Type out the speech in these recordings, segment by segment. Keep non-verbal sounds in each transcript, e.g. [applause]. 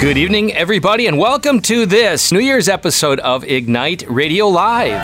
Good evening, everybody, and welcome to this New Year's episode of Ignite Radio Live.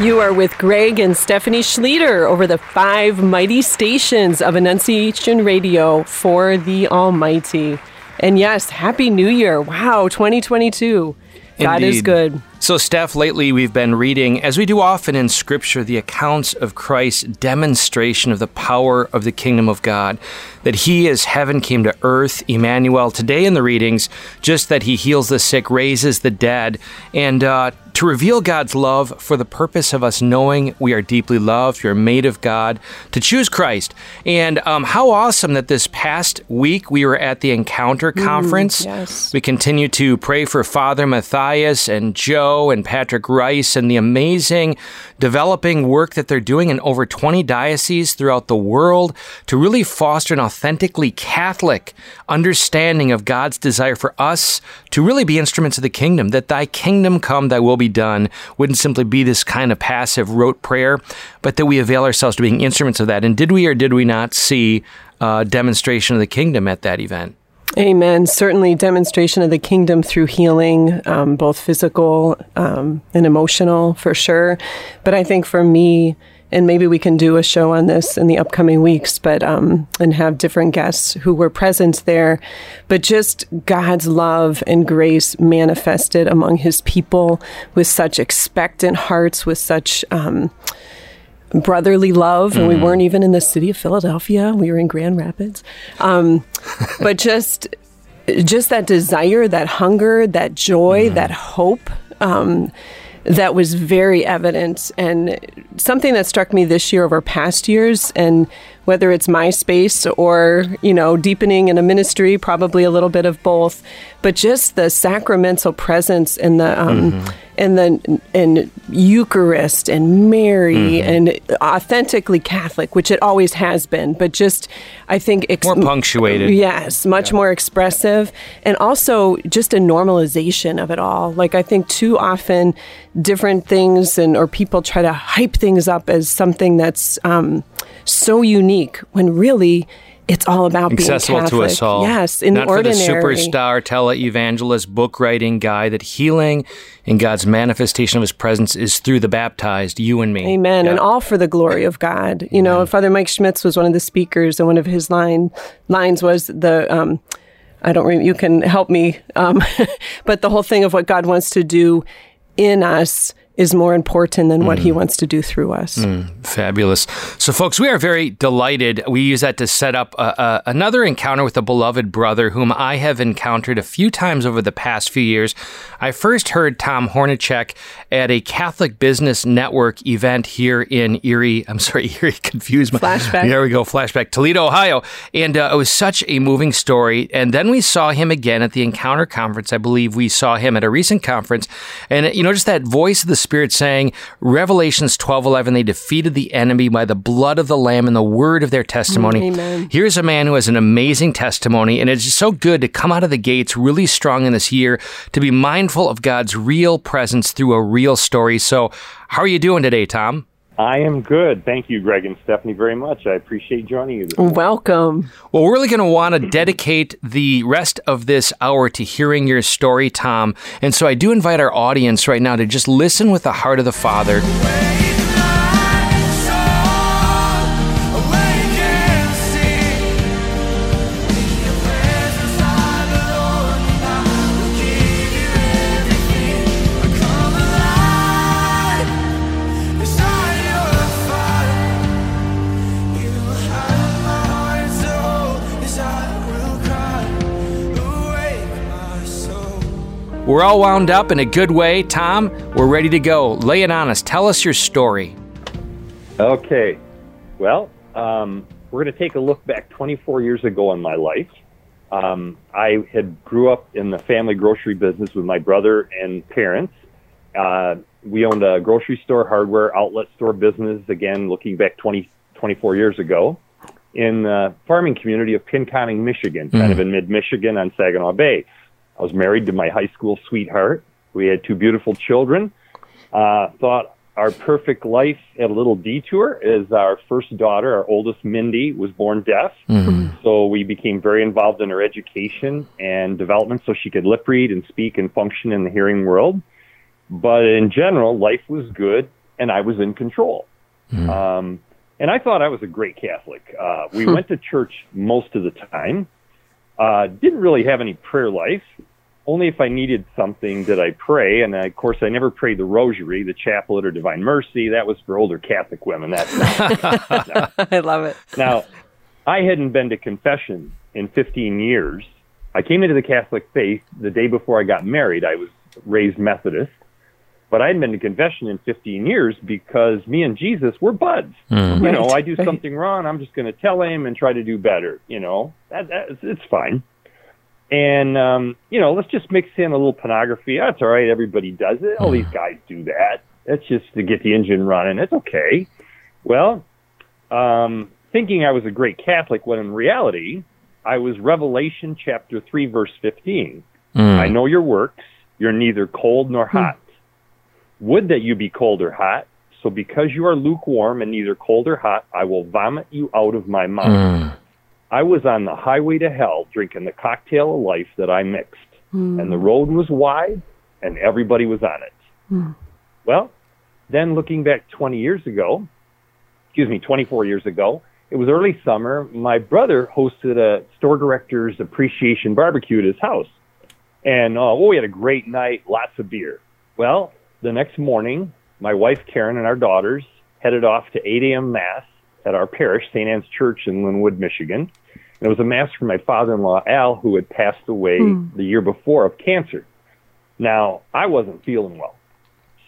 You are with Greg and Stephanie Schlueter over the five mighty stations of Annunciation Radio for the Almighty. And yes, Happy New Year. Wow, 2022. God is good. So, Steph, lately we've been reading, as we do often in Scripture, the accounts of Christ's demonstration of the power of the kingdom of God. That he, as heaven came to earth, Emmanuel, today in the readings, just that he heals the sick, raises the dead, and uh, to reveal God's love for the purpose of us knowing we are deeply loved, we are made of God, to choose Christ. And um, how awesome that this past week we were at the Encounter Conference. yes. We continue to pray for Father Matthias and Joe and Patrick Rice and the amazing developing work that they're doing in over 20 dioceses throughout the world to really foster an authentically Catholic understanding of God's desire for us to really be instruments of the kingdom, that thy kingdom come, thy will be done, wouldn't simply be this kind of passive rote prayer, but that we avail ourselves to being instruments of that. And did we or did we not see a demonstration of the kingdom at that event? Amen. Certainly, demonstration of the kingdom through healing, um, both physical um, and emotional, for sure. But I think for me, and maybe we can do a show on this in the upcoming weeks, but um, and have different guests who were present there. But just God's love and grace manifested among His people with such expectant hearts, with such. Um, brotherly love, and we weren't even in the city of Philadelphia. We were in Grand Rapids, um, [laughs] but just just that desire, that hunger, that joy, that hope. Um, that was very evident and something that struck me this year over past years and whether it's MySpace or you know deepening in a ministry probably a little bit of both. But just the sacramental presence and the um, and the and Eucharist and Mary and authentically Catholic, which it always has been, but just I think ex- More punctuated. Yes, much more expressive, and also just a normalization of it all. Like I think too often, different things and or people try to hype things up as something that's um, so unique when really. It's all about accessible being to Catholic. us all. Yes, in Not the ordinary. for the superstar televangelist book writing guy that healing and God's manifestation of his presence is through the baptized, you and me. Amen. Yeah. And all for the glory of God. You know, Father Mike Schmitz was one of the speakers, and one of his line lines was the. Um, I don't. Re- you can help me, um, [laughs] but the whole thing of what God wants to do in us is more important than what Mm. He wants to do through us. Fabulous. So, folks, we are very delighted. We use that to set up another encounter with a beloved brother whom I have encountered a few times over the past few years. I first heard Tom Hornacek at a Catholic Business Network event here in Erie. I'm sorry, [laughs] Erie, confused. my- Flashback. There we go, flashback. Toledo, Ohio. And uh, it was such a moving story. And then we saw him again at the Encounter Conference. I believe we saw him at a recent conference. And, you know, just that voice of the Spirit saying, Revelations 12 11, they defeated the enemy by the blood of the Lamb and the word of their testimony. Mm, amen. Here's a man who has an amazing testimony. And it's just so good to come out of the gates really strong in this year, to be mindful of God's real presence through a real story. So, how are you doing today, Tom? I am good. Thank you, Greg and Stephanie, very much. I appreciate joining you. Welcome. Well, we're really going to want to dedicate the rest of this hour to hearing your story, Tom. And so I do invite our audience right now to just listen with the heart of the Father. We're all wound up in a good way. Tom, we're ready to go. Lay it on us. Tell us your story. Okay. Well, um, we're going to take a look back 24 years ago in my life. Um, I had grew up in the family grocery business with my brother and parents. Uh, we owned a grocery store, hardware outlet store business. Again, looking back 20, 24 years ago, in the farming community of Pinconning, Michigan, kind of in mid Michigan on Saginaw Bay. I was married to my high school sweetheart. We had two beautiful children. Uh, thought our perfect life had a little detour as our first daughter, our oldest Mindy, was born deaf. So we became very involved in her education and development so she could lip read and speak and function in the hearing world. But in general, life was good and I was in control. Um, and I thought I was a great Catholic. Uh, we went to church most of the time. Uh, didn't really have any prayer life. Only if I needed something did I pray. And I, of course, I never prayed the Rosary, the Chaplet, or Divine Mercy. That was for older Catholic women. That's [laughs] I love it. now, I hadn't been to confession in 15 years. I came into the Catholic faith the day before I got married. I was raised Methodist, but I hadn't been to confession in 15 years because me and Jesus were buds. Hmm. You know, Right, I do something wrong, I'm just going to tell him and try to do better. You know, that, that it's fine. And um, you know, let's just mix in a little pornography. That's all right. Everybody does it. All these guys do that. That's just to get the engine running. It's okay. Well, um, thinking I was a great Catholic when in reality I was Revelation chapter 3 verse 15. I know your works. You're neither cold nor hot. Would that you be cold or hot. So because you are lukewarm and neither cold or hot, I will vomit you out of my mouth. I was on the highway to hell drinking the cocktail of life that I mixed. And the road was wide and everybody was on it. Well, then looking back 20 years ago, excuse me, 24 years ago, it was early summer. My brother hosted a store director's appreciation barbecue at his house. And uh, oh, we had a great night, lots of beer. Well, the next morning, my wife Karen and our daughters headed off to 8 a.m. Mass at our parish, St. Anne's Church in Linwood, Michigan. And it was a Mass for my father in law, Al, who had passed away hmm. the year before of cancer. Now, I wasn't feeling well.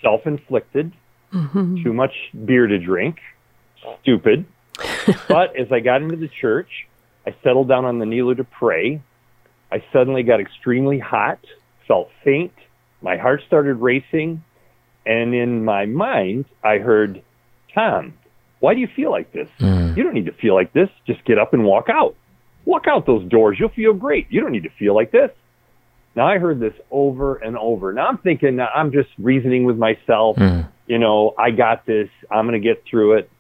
Self inflicted, mm-hmm. too much beer to drink, stupid. [laughs] but as I got into the church, I settled down on the kneeler to pray. I suddenly got extremely hot, felt faint, my heart started racing, and in my mind, I heard, Tom, why do you feel like this? Hmm. You don't need to feel like this. Just get up and walk out. Walk out those doors. You'll feel great. You don't need to feel like this. Now I heard this over and over. Now I'm thinking I'm just reasoning with myself. Hmm. You know, I got this. I'm going to get through it.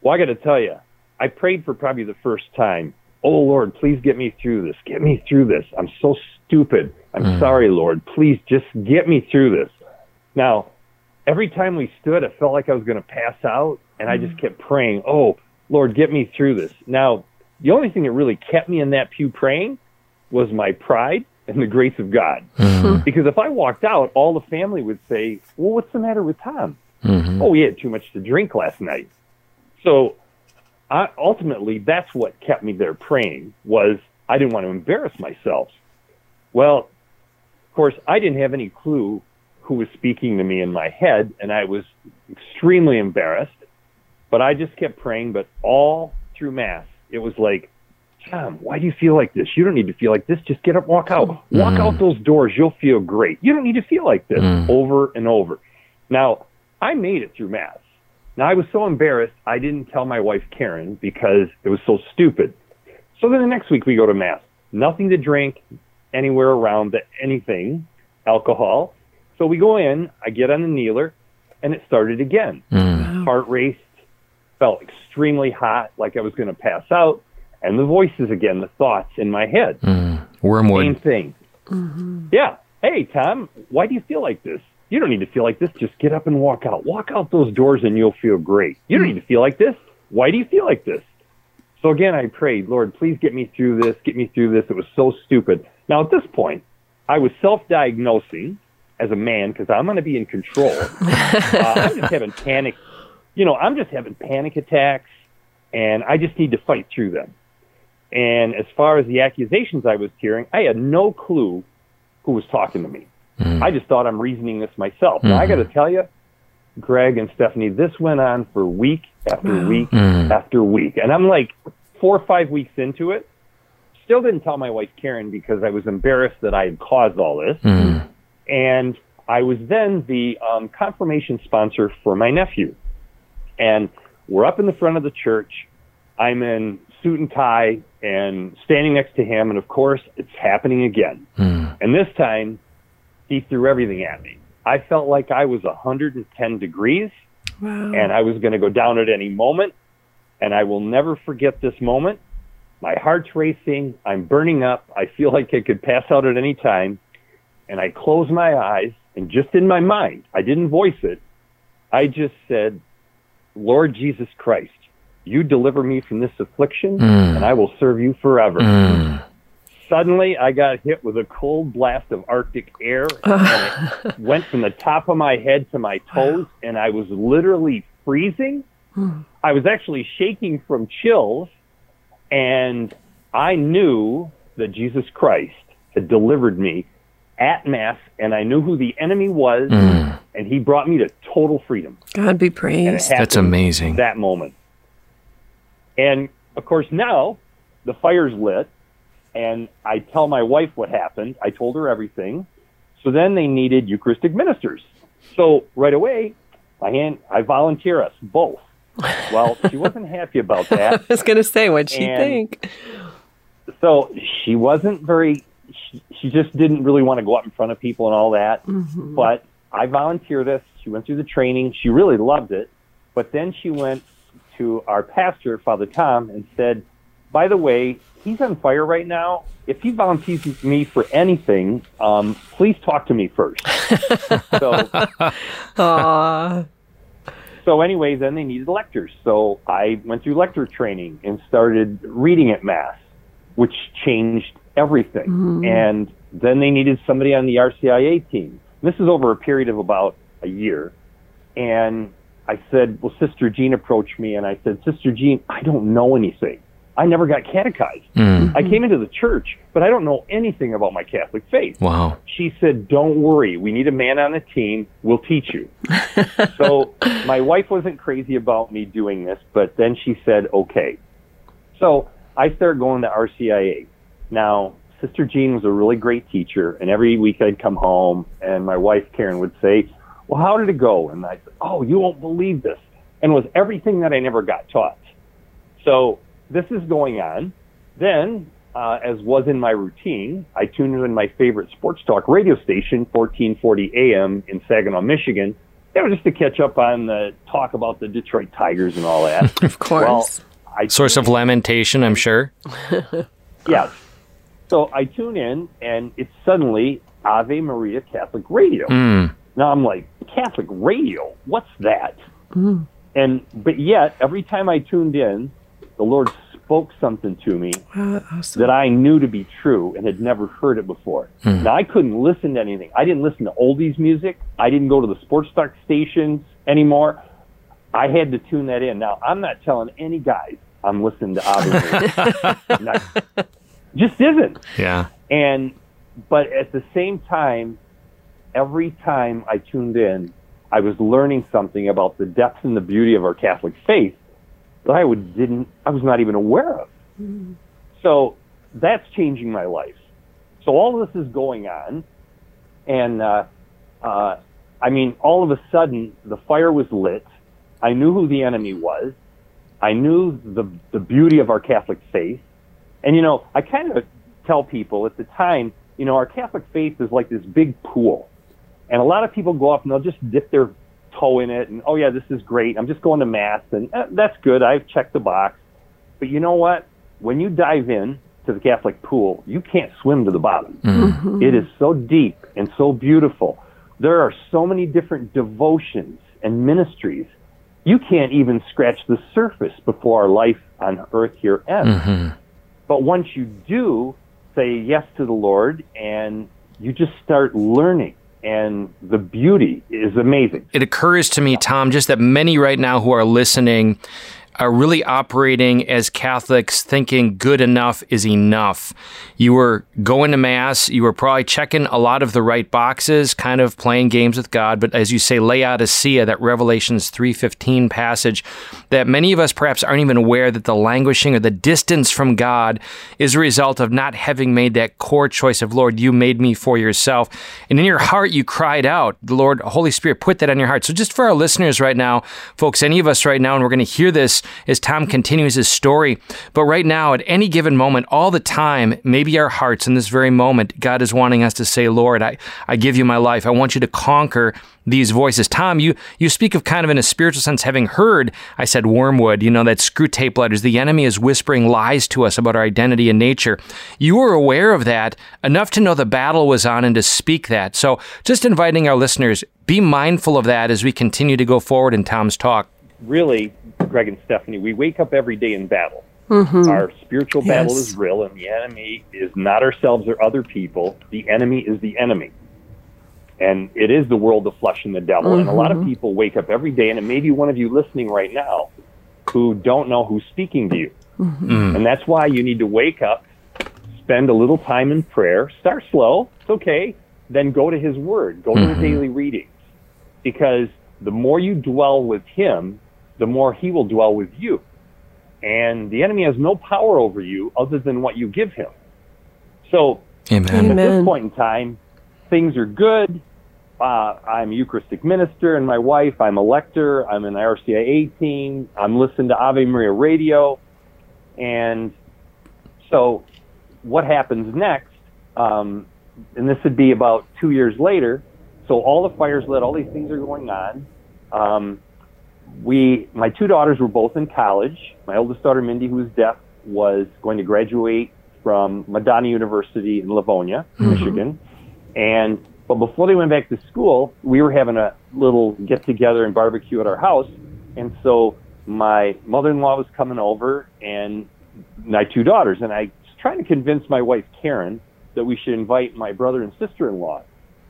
Well, I got to tell you, I prayed for probably the first time. Oh Lord, please get me through this. Get me through this. I'm so stupid. I'm hmm. sorry, Lord. Please just get me through this. Now, every time we stood, I felt like I was going to pass out, and I just hmm. kept praying, "Oh Lord, get me through this." Now, the only thing that really kept me in that pew praying was my pride and the grace of God. Mm-hmm. Because if I walked out, all the family would say, "Well, what's the matter with Tom?" Mm-hmm. Oh, he had too much to drink last night. So, I, ultimately, that's what kept me there praying. Was I didn't want to embarrass myself. Well, of course, I didn't have any clue who was speaking to me in my head, and I was extremely embarrassed. But I just kept praying. But all through Mass, it was like, Tom, why do you feel like this? You don't need to feel like this. Just get up, walk out. Mm. Walk out those doors. You'll feel great. You don't need to feel like this mm. over and over. Now, I made it through Mass. Now, I was so embarrassed, I didn't tell my wife, Karen, because it was so stupid. So then the next week we go to Mass. Nothing to drink anywhere around the, anything, alcohol. So we go in, I get on the kneeler, and it started again. Mm. Heart raced, felt extremely hot, like I was going to pass out. And the voices again, the thoughts in my head. Hmm. Same Wormwood. thing. Mm-hmm. Yeah. Hey, Tom, why do you feel like this? You don't need to feel like this. Just get up and walk out. Walk out those doors and you'll feel great. You don't hmm. need to feel like this. Why do you feel like this? So again, I prayed, Lord, please get me through this. Get me through this. It was so stupid. Now, at this point, I was self diagnosing as a man because I'm going to be in control. [laughs] uh, I'm just having panic. You know, I'm just having panic attacks and I just need to fight through them. And as far as the accusations I was hearing, I had no clue who was talking to me. Hmm. I just thought I'm reasoning this myself. Now, I hmm. got to tell you, Greg and Stephanie, this went on for week after week hmm. after week. And I'm like four or five weeks into it. Still didn't tell my wife, Karen, because I was embarrassed that I had caused all this. And I was then the um, confirmation sponsor for my nephew. And we're up in the front of the church. I'm in suit and tie and standing next to him. And of course, it's happening again. Hmm. And this time, he threw everything at me. I felt like I was 110 degrees. Wow. And I was going to go down at any moment. And I will never forget this moment. My heart's racing. I'm burning up. I feel like I could pass out at any time. And I close my eyes and just in my mind, I didn't voice it. I just said, Lord Jesus Christ, you deliver me from this affliction mm. and I will serve you forever. Mm. Suddenly, I got hit with a cold blast of Arctic air. [laughs] and it went from the top of my head to my toes, and I was literally freezing. I was actually shaking from chills, and I knew that Jesus Christ had delivered me at Mass, and I knew who the enemy was, mm. And he brought me to total freedom. God be praised. That's amazing. That moment. And of course, now the fire's lit, and I tell my wife what happened. I told her everything. So then they needed Eucharistic ministers. So right away, I hand, I volunteer us both. Well, she wasn't happy about [laughs] that. I was going to say, what'd she and think? So she wasn't very. She, she, just didn't really want to go up in front of people and all that. Mm-hmm. But I volunteered this. She went through the training. She really loved it. But then she went to our pastor, Father Tom, and said, by the way, he's on fire right now. If he volunteers me for anything, um, please talk to me first. [laughs] so, Aww. so anyway, then they needed lectors. So I went through lector training and started reading at Mass, which changed everything. Mm-hmm. And then they needed somebody on the RCIA team. This is over a period of about a year. And I said, well, Sister Jean approached me and I said, Sister Jean, I don't know anything. I never got catechized. Mm. I came into the church, but I don't know anything about my Catholic faith. Wow. She said, Don't worry. We need a man on the team. We'll teach you. [laughs] so my wife wasn't crazy about me doing this, but then she said, Okay. So I started going to RCIA. Now, Sister Jean was a really great teacher, and every week I'd come home, and my wife Karen would say, Well, how did it go? And I said, Oh, you won't believe this. And it was everything that I never got taught. So this is going on. Then, uh, as was in my routine, I tuned in my favorite sports talk radio station, 1440 AM in Saginaw, Michigan, you know, just to catch up on the talk about the Detroit Tigers and all that. [laughs] of course. Well, I Source of lamentation, I'm sure. [laughs] yes. So I tune in, and it's suddenly Ave Maria Catholic Radio. Mm. Now I'm like, Catholic radio? What's that? Mm. And but yet, every time I tuned in, the Lord spoke something to me uh, awesome. that I knew to be true and had never heard it before. Mm. Now I couldn't listen to anything. I didn't listen to oldies music. I didn't go to the sports talk stations anymore. I had to tune that in. Now I'm not telling any guys I'm listening to Ave [laughs] just isn't. Yeah. And but at the same time, every time I tuned in, I was learning something about the depth and the beauty of our Catholic faith that I would didn't I was not even aware of. Mm-hmm. So that's changing my life. So all this is going on, and uh, uh, I mean, all of a sudden the fire was lit. I knew who the enemy was. I knew the the beauty of our Catholic faith, and you know, I kind of tell people at the time, you know, our Catholic faith is like this big pool, and a lot of people go up and they'll just dip their toe in it and oh yeah this is great. I'm just going to mass and eh, that's good. I've checked the box. But you know what? When you dive in to the catholic pool you can't swim to the bottom. Mm-hmm. it is so deep and so beautiful. There are so many different devotions and ministries. You can't even scratch the surface before our life on earth here ends. Mm-hmm. But once you do say yes to the lord and you just start learning and the beauty is amazing. It occurs to me, Tom, just that many right now who are listening are really operating as Catholics thinking good enough is enough. You were going to Mass, you were probably checking a lot of the right boxes, kind of playing games with God, but as you say, Laodicea, that Revelations 3.15 passage, that many of us perhaps aren't even aware that the languishing or the distance from God is a result of not having made that core choice of, Lord, you made me for yourself. And in your heart, you cried out, the Lord, Holy Spirit, put that on your heart. So just for our listeners right now, folks, any of us right now, and we're going to hear this as Tom continues his story. But right now, at any given moment, all the time, maybe our hearts in this very moment, God is wanting us to say, Lord, I, I give you my life. I want you to conquer these voices. Tom, you, you speak of kind of in a spiritual sense having heard, I said wormwood, you know, that Screwtape letters. The enemy is whispering lies to us about our identity and nature. You were aware of that enough to know the battle was on and to speak that. So just inviting our listeners, be mindful of that as we continue to go forward in Tom's talk. Really, Greg and Stephanie, we wake up every day in battle. Mm-hmm. Our spiritual battle yes. is real, and the enemy is not ourselves or other people. The enemy is the enemy and it is the world of flesh and the devil. Mm-hmm. And a lot of mm-hmm. people wake up every day, and it may be one of you listening right now who don't know who's speaking to you. Mm-hmm. And that's why you need to wake up, spend a little time in prayer, start slow, it's okay, then go to His Word, go mm-hmm. to the daily readings. Because the more you dwell with Him, the more He will dwell with you. And the enemy has no power over you other than what you give him. So, Amen. at this point in time, things are good. Uh, I'm a Eucharistic minister and my wife. I'm a lector. I'm an RCIA team. I'm listening to Ave Maria radio. And so what happens next, um, and this would be about two years later, so all the fires lit, all these things are going on. Um, we, my two daughters were both in college. My oldest daughter, Mindy, who is deaf, was going to graduate from Madonna University in Livonia, mm-hmm. Michigan. And but before they went back to school, we were having a little get together and barbecue at our house. And so my mother-in-law was coming over and my two daughters. And I was trying to convince my wife, Karen, that we should invite my brother and sister-in-law.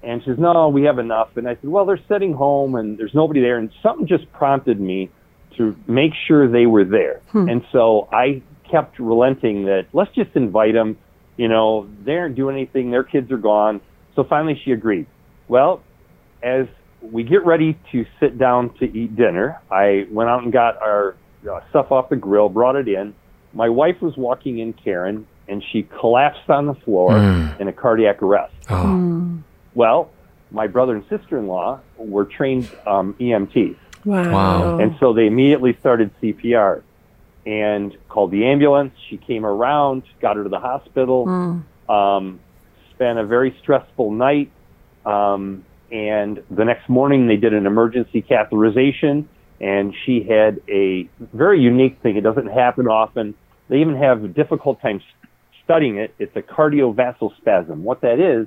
And she says, no, we have enough. And I said, well, they're sitting home and there's nobody there. And something just prompted me to make sure they were there. Hmm. And so I kept relenting that let's just invite them. You know, they aren't doing anything. Their kids are gone. So finally she agreed. Well, as we get ready to sit down to eat dinner, I went out and got our uh, stuff off the grill, brought it in. My wife was walking in, Karen, and she collapsed on the floor mm. in a cardiac arrest. Oh. Mm. Well, my brother and sister in law were trained um, EMTs. Wow. wow. And so they immediately started CPR and called the ambulance. She came around, got her to the hospital. Mm. Um, spent a very stressful night. Um, and the next morning they did an emergency catheterization and she had a very unique thing. It doesn't happen often. They even have a difficult time studying it. It's a cardiovascular spasm. What that is,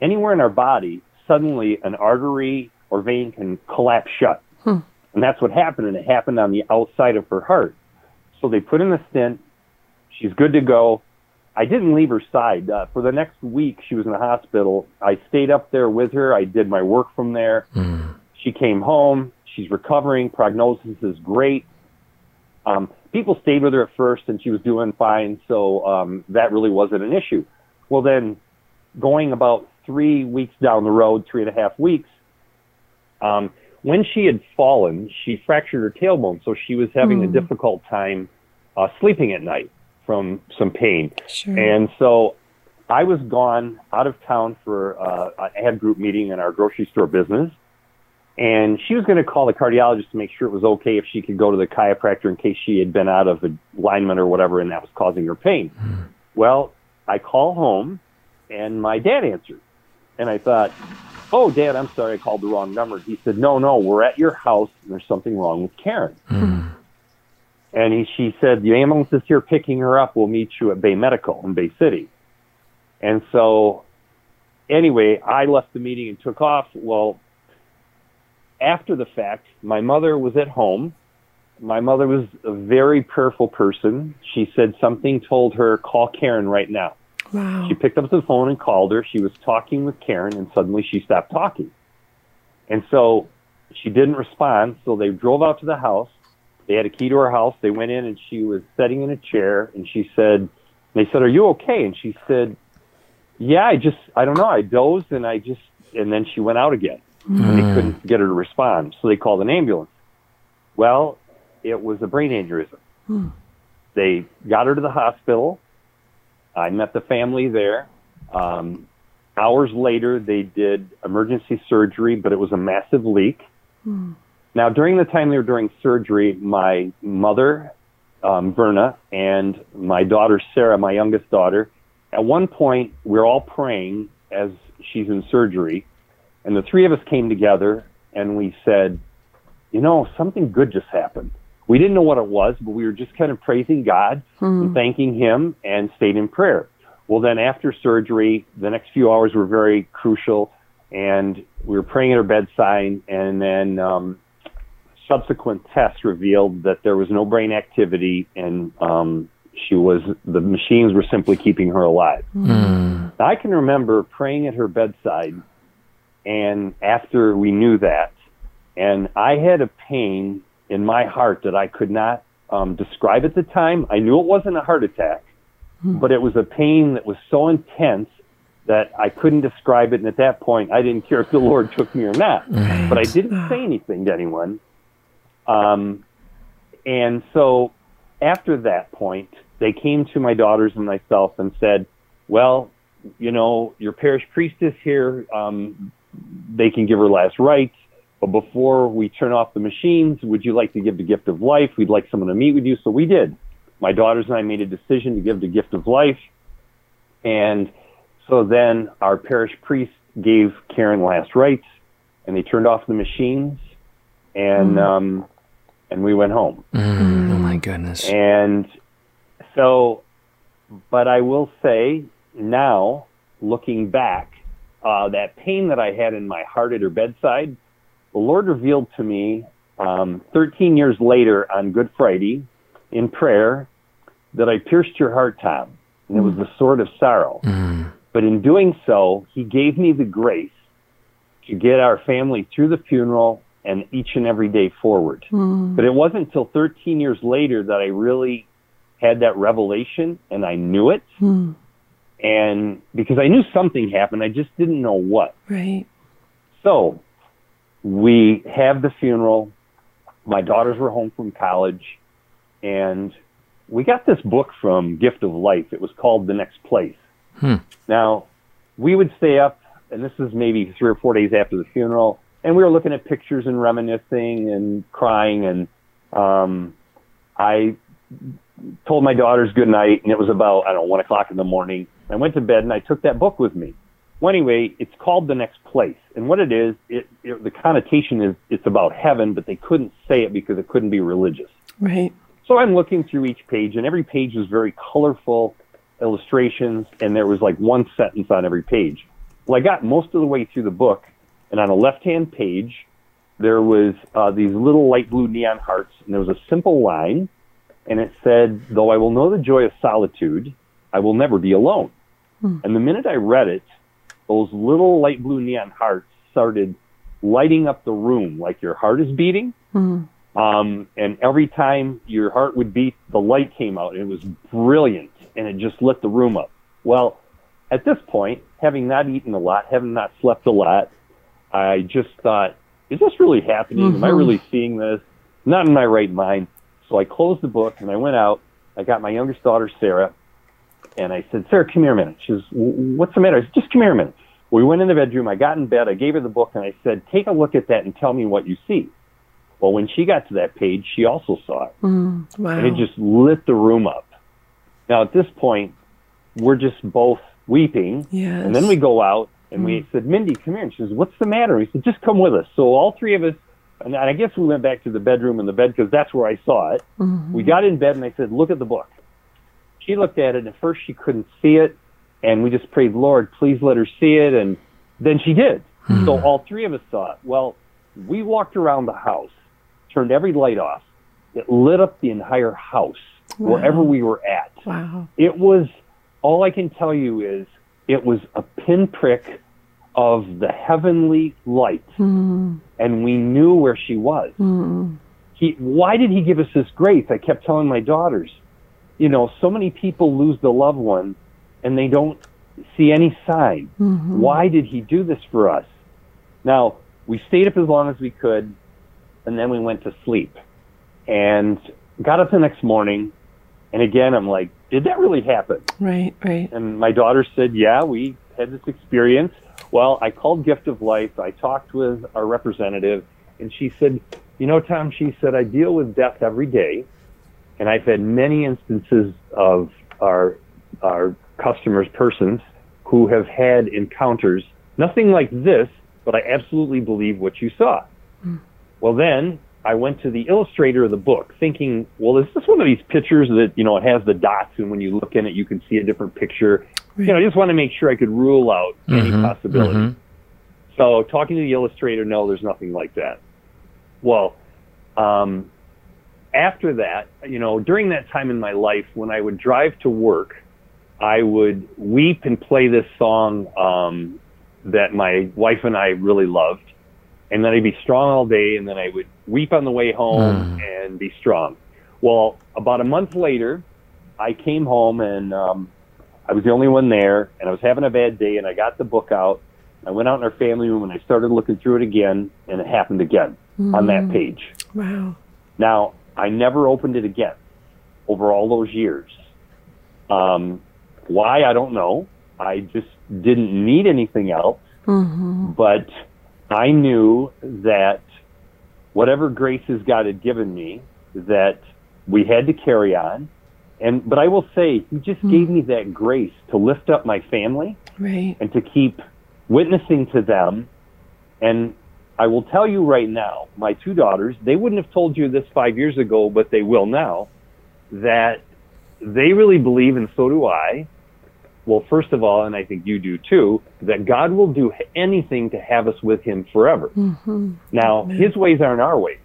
anywhere in our body, suddenly an artery or vein can collapse shut. Hmm. And that's what happened. And it happened on the outside of her heart. So they put in a stent. She's good to go. I didn't leave her side. Uh, for the next week, she was in the hospital. I stayed up there with her. I did my work from there. Mm. She came home. She's recovering. Prognosis is great. Um, people stayed with her at first, and she was doing fine, so um, that really wasn't an issue. Well, then, going about three weeks down the road, three and a half weeks, um, when she had fallen, she fractured her tailbone, so she was having mm. a hmm. difficult time uh, sleeping at night from some pain. Sure. And so I was gone out of town for uh, a ad group meeting in our grocery store business. And she was going to call the cardiologist to make sure it was okay if she could go to the chiropractor in case she had been out of alignment or whatever and that was causing her pain. Mm. Well, I call home and my dad answered. And I thought, oh, Dad, I'm sorry, I called the wrong number. He said, no, no, we're at your house and there's something wrong with Karen. Mm. And he, she said, the ambulance is here picking her up. We'll meet you at Bay Medical in Bay City. And so, anyway, I left the meeting and took off. Well, after the fact, my mother was at home. My mother was a very prayerful person. She said something told her, call Karen right now. Wow. She picked up the phone and called her. She was talking with Karen, and suddenly she stopped talking. And so she didn't respond. So they drove out to the house. They had a key to her house. They went in and she was sitting in a chair and she said, they said, are you okay? And she said, yeah, I just, I don't know. I dozed and I just, and then she went out again mm. and they couldn't get her to respond. So they called an ambulance. Well, it was a brain aneurysm. Mm. They got her to the hospital. I met the family there. Um, hours later, they did emergency surgery, but it was a massive leak. Mm. Now, during the time they were doing surgery, my mother, um, Verna, and my daughter, Sarah, my youngest daughter, at one point, we we're all praying as she's in surgery. And the three of us came together and we said, you know, something good just happened. We didn't know what it was, but we were just kind of praising God hmm. and thanking Him and stayed in prayer. Well, then after surgery, the next few hours were very crucial, and we were praying at her bedside, and then um, subsequent tests revealed that there was no brain activity, and um, she was the machines were simply keeping her alive. Mm. I can remember praying at her bedside, and after we knew that, and I had a pain in my heart that I could not um, describe at the time. I knew it wasn't a heart attack, hmm. but it was a pain that was so intense that I couldn't describe it. And at that point, I didn't [laughs] care if the Lord took me or not. Right. But I didn't say anything to anyone. Um, and so after that point, they came to my daughters and myself and said, Well, you know, your parish priest is here. Um, they can give her last rites. But before we turn off the machines, would you like to give the gift of life? We'd like someone to meet with you. So we did. My daughters and I made a decision to give the gift of life. And so then our parish priest gave Karen last rites and they turned off the machines and, mm. um, and we went home. Mm, oh my goodness. And so, but I will say now, looking back, uh, that pain that I had in my heart at her bedside, the Lord revealed to me um, 13 years later on Good Friday in prayer that I pierced your heart, Tom, and it was the sword of sorrow. Mm. But in doing so, He gave me the grace to get our family through the funeral and each and every day forward. Mm. But it wasn't until 13 years later that I really had that revelation and I knew it. Mm. And because I knew something happened, I just didn't know what. Right. So we have the funeral. My daughters were home from college, and we got this book from Gift of Life. It was called The Next Place. Hmm. Now, we would stay up, and this is maybe three or four days after the funeral, and we were looking at pictures and reminiscing and crying. And um, I told my daughters good night, and it was about I don't know one o'clock in the morning. I went to bed, and I took that book with me. Well, anyway, it's called the next place, and what it is, it, it, the connotation is it's about heaven, but they couldn't say it because it couldn't be religious. Right. So I'm looking through each page, and every page was very colorful illustrations, and there was like one sentence on every page. Well, I got most of the way through the book, and on a left-hand page, there was uh, these little light blue neon hearts, and there was a simple line, and it said, "Though I will know the joy of solitude, I will never be alone." Hmm. And the minute I read it, those little light blue neon hearts started lighting up the room like your heart is beating. Mm-hmm. Um, and every time your heart would beat, the light came out. And it was brilliant, and it just lit the room up. Well, at this point, having not eaten a lot, having not slept a lot, I just thought, is this really happening? Mm-hmm. Am I mm-hmm. really seeing this? Not in my right mind. So I closed the book and I went out. I got my youngest daughter, Sarah, and I said, Sarah, come here a minute. She says, what's the matter? I said, just come here a minute. We went in the bedroom. I got in bed. I gave her the book and I said, take a look at that and tell me what you see. Well, when she got to that page, she also saw it. Mm, wow. And it just lit the room up. Now, at this point, we're just both weeping. Yes. And then we go out and mm. we said, Mindy, come here. And she says, what's the matter? We said, just come with us. So all three of us, and I guess we went back to the bedroom and the bed because that's where I saw it. Mm-hmm. We got in bed and I said, look at the book she looked at it, and at first she couldn't see it, and we just prayed, Lord, please let her see it, and then she did. Hmm. So all three of us saw it. Well, we walked around the house, turned every light off. It lit up the entire house wow. wherever we were at. Wow. It was all I can tell you is it was a pinprick of the heavenly light, mm. and we knew where she was. Mm. He, why did he give us this grace? I kept telling my daughters, you know, so many people lose the loved one and they don't see any sign. Mm-hmm. Why did he do this for us? Now, we stayed up as long as we could and then we went to sleep and got up the next morning. And again, I'm like, did that really happen? Right, right. And my daughter said, yeah, we had this experience. Well, I called Gift of Life. I talked with our representative and she said, You know, Tom, she said, I deal with death every day, and I've had many instances of our our customers, persons who have had encounters, nothing like this, but I absolutely believe what you saw. Mm. Well, then I went to the illustrator of the book thinking, well, is this one of these pictures that, you know, it has the dots and when you look in it, you can see a different picture? Right. You know, I just want to make sure I could rule out mm-hmm, any possibility. Mm-hmm. So talking to the illustrator, no, there's nothing like that. Well, um, after that, you know, during that time in my life, when I would drive to work, I would weep and play this song um, that my wife and I really loved and then I'd be strong all day, and then I would weep on the way home mm. and be strong. Well, about a month later, I came home and um, I was the only one there, and I was having a bad day, and I got the book out. I went out in our family room and I started looking through it again, and it happened again mm. on that hmm. page. Wow. Now, I never opened it again over all those years. Um, why, I don't know. I just didn't need anything else. Mm-hmm. But I knew that whatever graces God had given me, that we had to carry on. And but I will say, He just mm. gave me that grace to lift up my family, right. and to keep witnessing to them. And I will tell you right now, my two daughters, they wouldn't have told you this five years ago, but they will now, that they really believe, and so do I, well, first of all, and I think you do too, that God will do anything to have us with Him forever. Mm-hmm. Now, Amen. His ways aren't our ways.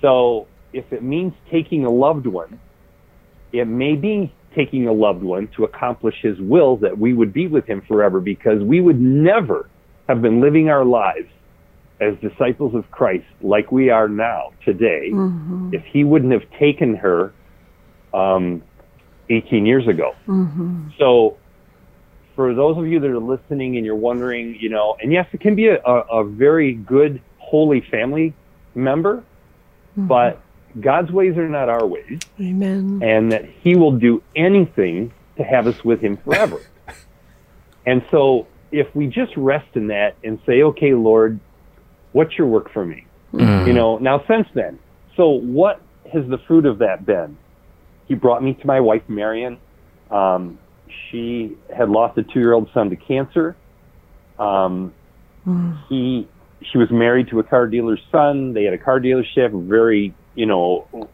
So if it means taking a loved one, it may be taking a loved one to accomplish His will that we would be with Him forever because we would never have been living our lives as disciples of Christ like we are now today mm-hmm. if He wouldn't have taken her um, 18 years ago. Mm-hmm. So for those of you that are listening and you're wondering, you know, and yes, it can be a, a, a very good, holy family member, mm-hmm. but God's ways are not our ways. Amen. And that He will do anything to have us with Him forever. [laughs] and so if we just rest in that and say, okay, Lord, what's your work for me? Mm. You know, now since then, so what has the fruit of that been? He brought me to my wife, Marion. Um, she had lost a two-year-old son to cancer. Um, mm. He, she was married to a car dealer's son. They had a car dealership, very, you know,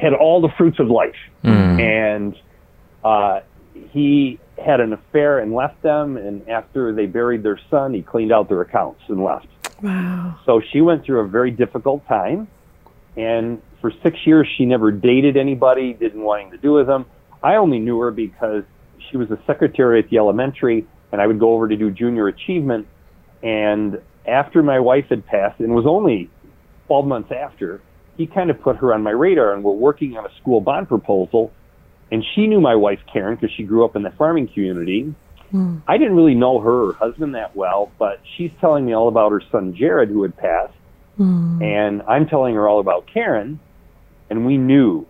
had all the fruits of life. Mm. And uh, he had an affair and left them. And after they buried their son, he cleaned out their accounts and left. Wow. So she went through a very difficult time. And for six years, she never dated anybody, didn't want anything to do with them. I only knew her because she was a secretary at the elementary, and I would go over to do junior achievement. And after my wife had passed, and was only 12 months after, he kind of put her on my radar, and we're working on a school bond proposal. And she knew my wife, Karen, because she grew up in the farming community. Mm. I didn't really know her or husband that well, but she's telling me all about her son, Jared, who had passed. Mm. And I'm telling her all about Karen. And we knew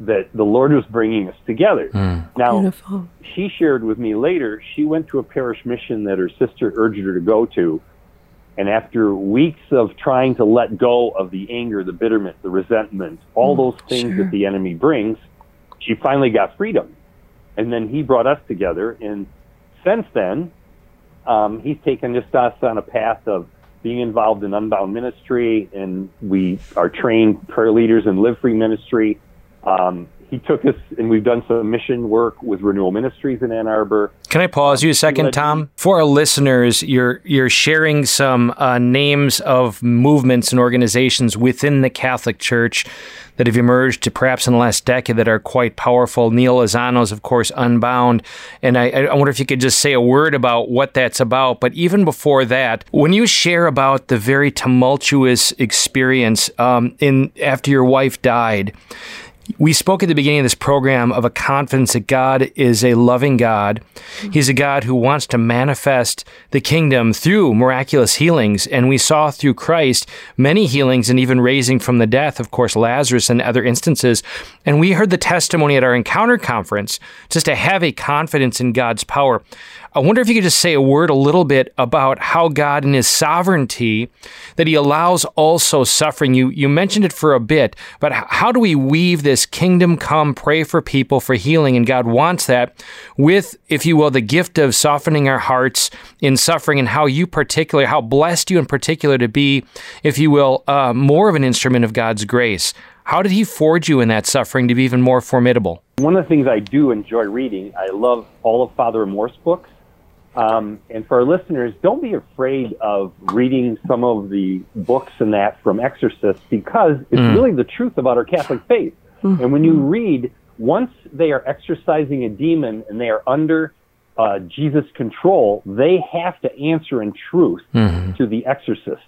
that the Lord was bringing us together. Mm. Now, Beautiful. she shared with me later, she went to a parish mission that her sister urged her to go to. And after weeks of trying to let go of the anger, the bitterment, the resentment, all mm, those things sure. that the enemy brings, she finally got freedom. And then he brought us together. And since then, um, he's taken us on a path of being involved in unbound ministry. And we are trained prayer leaders in live free ministry um, he took us, and we've done some mission work with Renewal Ministries in Ann Arbor. Can I pause you a second, Tom? For our listeners, you're you're sharing some uh, names of movements and organizations within the Catholic Church that have emerged, to perhaps in the last decade, that are quite powerful. Neal Lozano's, of course, Unbound, and I, I wonder if you could just say a word about what that's about. But even before that, when you share about the very tumultuous experience um, in after your wife died we spoke at the beginning of this program of a confidence that God is a loving God. He's a God who wants to manifest the kingdom through miraculous healings. And we saw through Christ many healings and even raising from the death, of course, Lazarus and other instances. And we heard the testimony at our encounter conference just to have a confidence in God's power. I wonder if you could just say a word a little bit about how God in his sovereignty that he allows also suffering. You you mentioned it for a bit, but how do we weave this kingdom come pray for people for healing and God wants that with if you will the gift of softening our hearts in suffering and how you particularly how blessed you in particular to be if you will uh, more of an instrument of God's grace. How did he forge you in that suffering to be even more formidable? One of the things I do enjoy reading, I love all of Father Amorth's books. Um, and for our listeners, don't be afraid of reading some of the books and that from exorcists because it's mm. really the truth about our Catholic faith. Mm-hmm. And when you read, once they are exorcising a demon and they are under uh, Jesus' control, they have to answer in truth mm-hmm. to the exorcist.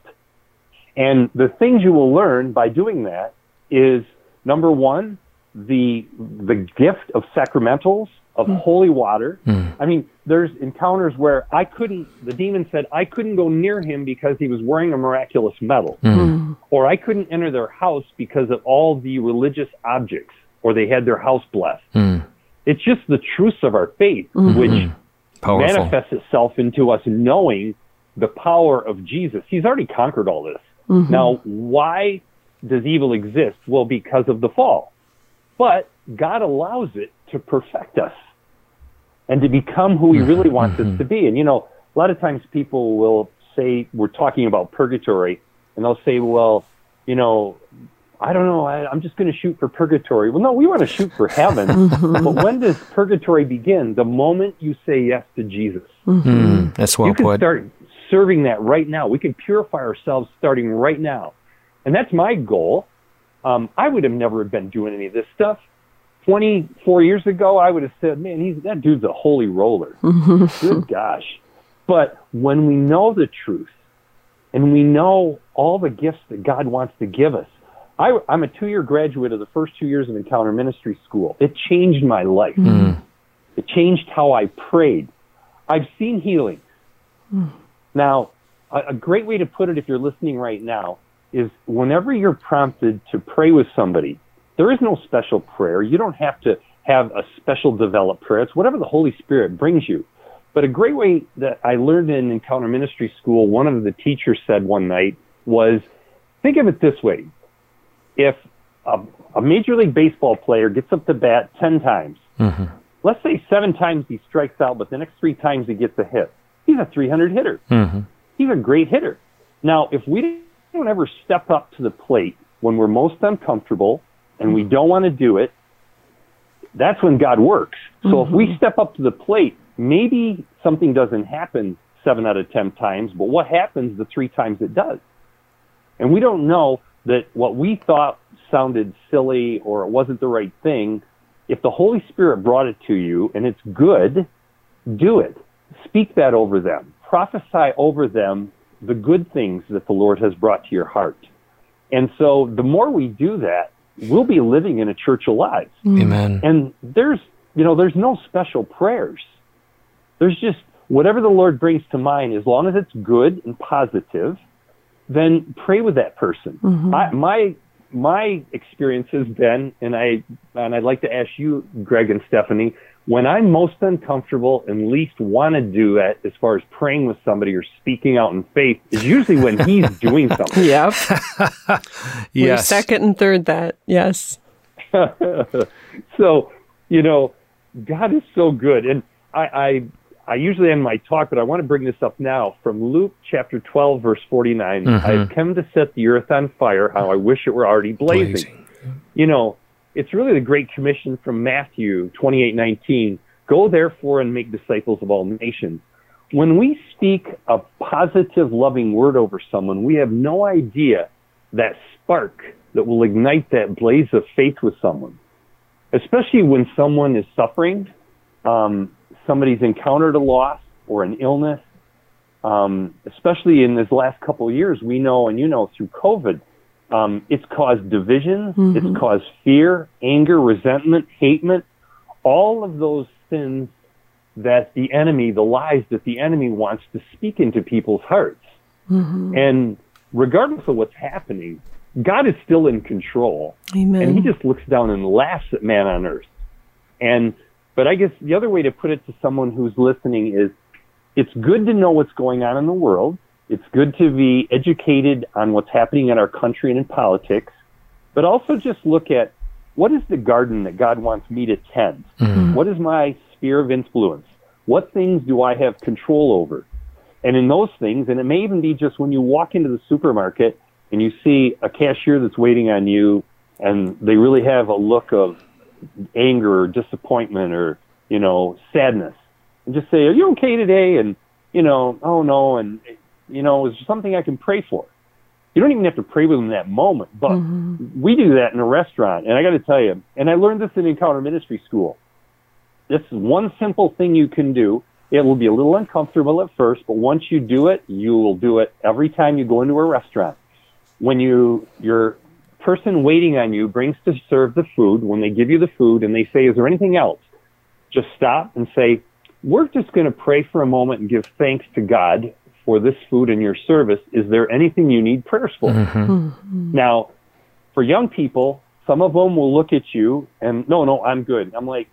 And the things you will learn by doing that is number one, the the gift of sacramentals of mm. holy water. Mm. I mean, there's encounters where I couldn't. The demon said I couldn't go near him because he was wearing a miraculous medal, mm. or I couldn't enter their house because of all the religious objects, or they had their house blessed. Hmm. It's just the truths of our faith, mm-hmm. which Powerful. manifests itself into us knowing the power of Jesus. He's already conquered all this. Mm-hmm. Now, why does evil exist? Well, because of the fall. But God allows it to perfect us and to become who He mm-hmm. really wants mm-hmm. us to be. And, you know, a lot of times people will say, we're talking about purgatory, and they'll say, well, you know, I don't know, I, am just going to shoot for purgatory. Well, no, we want to shoot for heaven. [laughs] Mm-hmm. but when does purgatory begin? The moment you say yes to Jesus. Mm, that's well you can put. start serving that right now. We can purify ourselves starting right now. And that's my goal. Um, I would have never been doing any of this stuff. 24 years ago, I would have said, man, he's, that dude's a holy roller. [laughs] Good gosh. But when we know the truth and we know all the gifts that God wants to give us, I, am a two year graduate of the first two years of Encounter Ministry School. It changed my life. Mm. It changed how I prayed. I've seen healing. Mm. Now, a, a great way to put it if you're listening right now is whenever you're prompted to pray with somebody, there is no special prayer. You don't have to have a special developed prayer. It's whatever the Holy Spirit brings you. But a great way that I learned in Encounter Ministry School, one of the teachers said one night was, think of it this way. If a, a Major League Baseball player gets up to bat 10 times, mm-hmm. let's say seven times he strikes out, but the next three times he gets a hit. He's a 300 hitter. Mm-hmm. He's a great hitter. Now, if we don't ever step up to the plate when we're most uncomfortable and we don't want to do it, that's when God works. So mm-hmm. if we mm-hmm. step up to the plate, maybe something doesn't happen seven out of ten times, but what happens the three times it does? And we don't know that what we thought sounded silly or it wasn't the right thing. If the Holy Spirit brought it to you and it's good, do it. Speak that over them. Prophesy over them the good things that the Lord has brought to your heart. And so the more we do that, we'll be living in a church alive. Mm. Amen. And there's, you know, there's no special prayers. There's just whatever the Lord brings to mind, as long as it's good and positive, then pray with that person. Mm-hmm. I, my my experience has been, and I and I'd like to ask you, Greg and Stephanie, when I'm most uncomfortable and least want to do it as far as praying with somebody or speaking out in faith is usually when he's [laughs] doing something. Yep. [laughs] yes. second and third that. Yes. [laughs] so, you know, God is so good. And I, I, I usually end my talk, but I want to bring this up now from Luke chapter 12, verse 49. Mm-hmm. I've come to set the earth on fire. How I wish it were already blazing. blazing. You know, it's really the Great Commission from Matthew 28:19. Go therefore and make disciples of all nations. When we speak a positive, loving word over someone, we have no idea that spark that will ignite that blaze of faith with someone. Especially when someone is suffering, um, somebody's encountered a loss or an illness. Um, especially in this last couple of years, we know, and you know, through COVID, um, it's caused division. Mm-hmm. It's caused fear, anger, resentment, hatement, all of those sins that the enemy, the lies that the enemy wants to speak into people's hearts. Mm-hmm. And regardless of what's happening, God is still in control. Amen. And he just looks down and laughs at man on earth. And, but I guess the other way to put it to someone who's listening is it's good to know what's going on in the world. It's good to be educated on what's happening in our country and in politics, but also just look at what is the garden that God wants me to tend? Mm-hmm. What is my sphere of influence? What things do I have control over? And in those things, and it may even be just when you walk into the supermarket and you see a cashier that's waiting on you and they really have a look of anger or disappointment or, you know, sadness. And just say, Are you okay today? And, you know, oh no, and, you know, is there something I can pray for? You don't even have to pray with them in that moment, but mm-hmm. we do that in a restaurant. And I got to tell you, and I learned this in Encounter Ministry School. This is one simple thing you can do. It will be a little uncomfortable at first, but once you do it, you will do it every time you go into a restaurant. When you your person waiting on you brings to serve the food, when they give you the food and they say, "Is there anything else?" Just stop and say, "We're just going to pray for a moment and give thanks to God for this food and your service. Is there anything you need prayers for?" Mm-hmm. Mm-hmm. Now, for young people, some of them will look at you and no, no, I'm good. I'm like,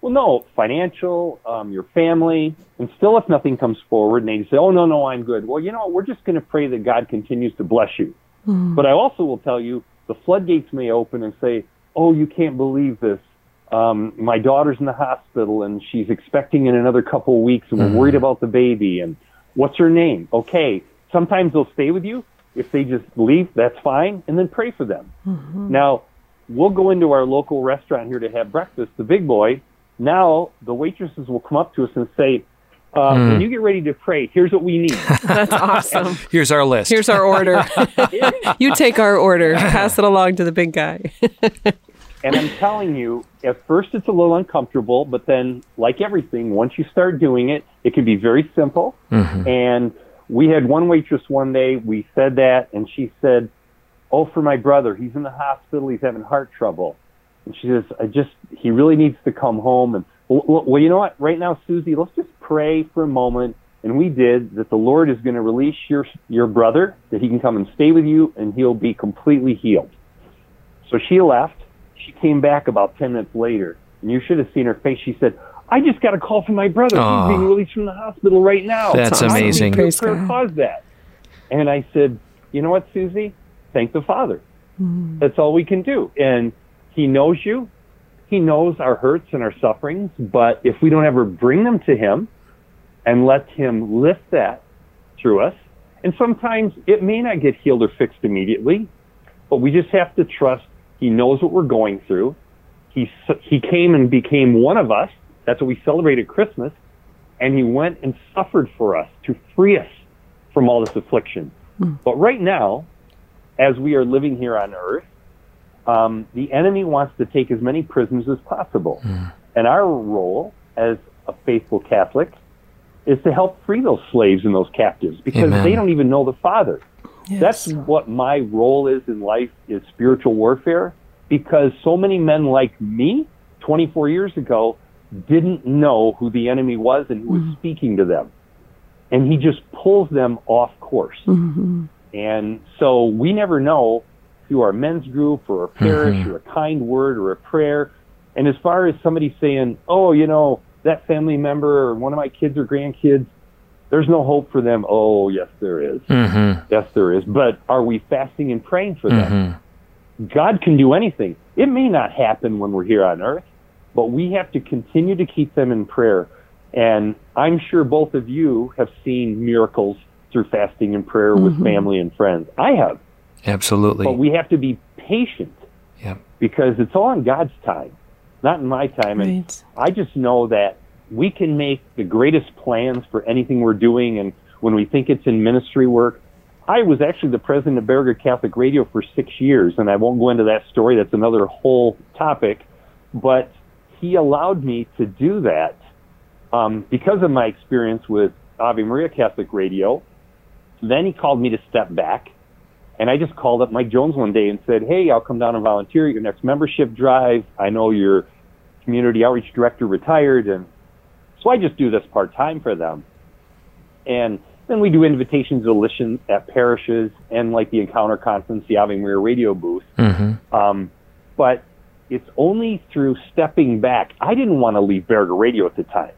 well, no, financial, um, your family, and still if nothing comes forward and they say, oh, no, no, I'm good. Well, you know, we're just going to pray that God continues to bless you. Mm. But I also will tell you the floodgates may open and say, oh, you can't believe this. Um, my daughter's in the hospital and she's expecting in another couple of weeks and we're mm. worried about the baby and what's her name? Okay. Sometimes they'll stay with you. If they just leave, that's fine. And then pray for them. Mm-hmm. Now, we'll go into our local restaurant here to have breakfast, the big boy. Now the waitresses will come up to us and say, uh, mm. when you get ready to pray, here's what we need. [laughs] That's awesome. [laughs] here's our list. Here's our order. [laughs] you take our order, pass it along to the big guy. And I'm telling you, at first it's a little uncomfortable, but then, like everything, once you start doing it, it can be very simple. Mm-hmm. And we had one waitress one day, we said that, and she said, oh, for my brother, he's in the hospital, he's having heart trouble. And she says, I just, he really needs to come home. And well, well, you know what? Right now, Susie, let's just pray for a moment. And we did that the Lord is going to release your, your brother, that he can come and stay with you and he'll be completely healed. So she left. She came back about 10 minutes later and you should have seen her face. She said, I just got a call from my brother. He's being released from the hospital right now. That's amazing. Prayer caused that. And I said, you know what, Susie? thank the Father. Mm-hmm. That's all we can do. And He knows you. He knows our hurts and our sufferings. But if we don't ever bring them to Him and let Him lift that through us, and sometimes it may not get healed or fixed immediately, but we just have to trust He knows what we're going through. He, he came and became one of us. That's what we celebrated Christmas. And He went and suffered for us to free us from all this affliction. Mm. But right now, as we are living here on earth, um, the enemy wants to take as many prisoners as possible. Mm. And our role as a faithful Catholic is to help free those slaves and those captives because Amen. they don't even know the Father. Yes. That's what my role is in life is spiritual warfare because so many men like me 24 years ago didn't know who the enemy was and who was mm. speaking to them. And he just pulls them off course. Mm-hmm. And so we never know through our men's group or a parish mm-hmm. or a kind word or a prayer. And as far as somebody saying, oh, you know, that family member or one of my kids or grandkids, there's no hope for them. Oh, yes, there is. Mm-hmm. Yes, there is. But are we fasting and praying for them? Mm-hmm. God can do anything. It may not happen when we're here on earth, but we have to continue to keep them in prayer. And I'm sure both of you have seen miracles through fasting and prayer mm-hmm. with family and friends. I have. Absolutely. But we have to be patient. Yeah. Because it's all in God's time, not in my time. Right. And I just know that we can make the greatest plans for anything we're doing. And when we think it's in ministry work, I was actually the president of Berger Catholic Radio for six years, and I won't go into that story. That's another whole topic. But he allowed me to do that um, because of my experience with Ave Maria Catholic Radio then he called me to step back. And I just called up Mike Jones one day and said, Hey, I'll come down and volunteer at your next membership drive. I know your community outreach director retired. And so I just do this part time for them. And then we do invitations to listen at parishes and like the Encounter Conference, the Ave Maria radio booth. Mm-hmm. Um, but it's only through stepping back. I didn't want to leave Berger Radio at the time.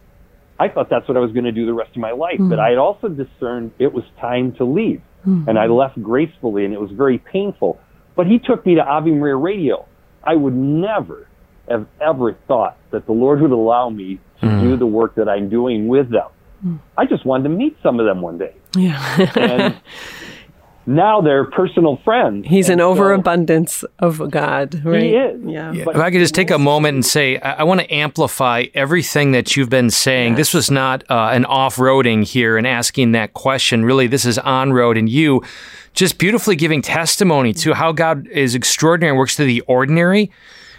I thought that's what I was going to do the rest of my life. But I had also discerned it was time to leave. And I left gracefully, and it was very painful. But he took me to Ave Maria Radio. I would never have ever thought that the Lord would allow me to do the work that I'm doing with them. I just wanted to meet some of them one day. Yeah. And [laughs] now they're personal friends. He's an so- overabundance of God, right? is. Yeah. Yeah. If I could just take a moment and say, I, I want to amplify everything that you've been saying. This was not uh, an off roading here and asking that question. Really, this is on road, and you just beautifully giving testimony to how God is extraordinary and works through the ordinary.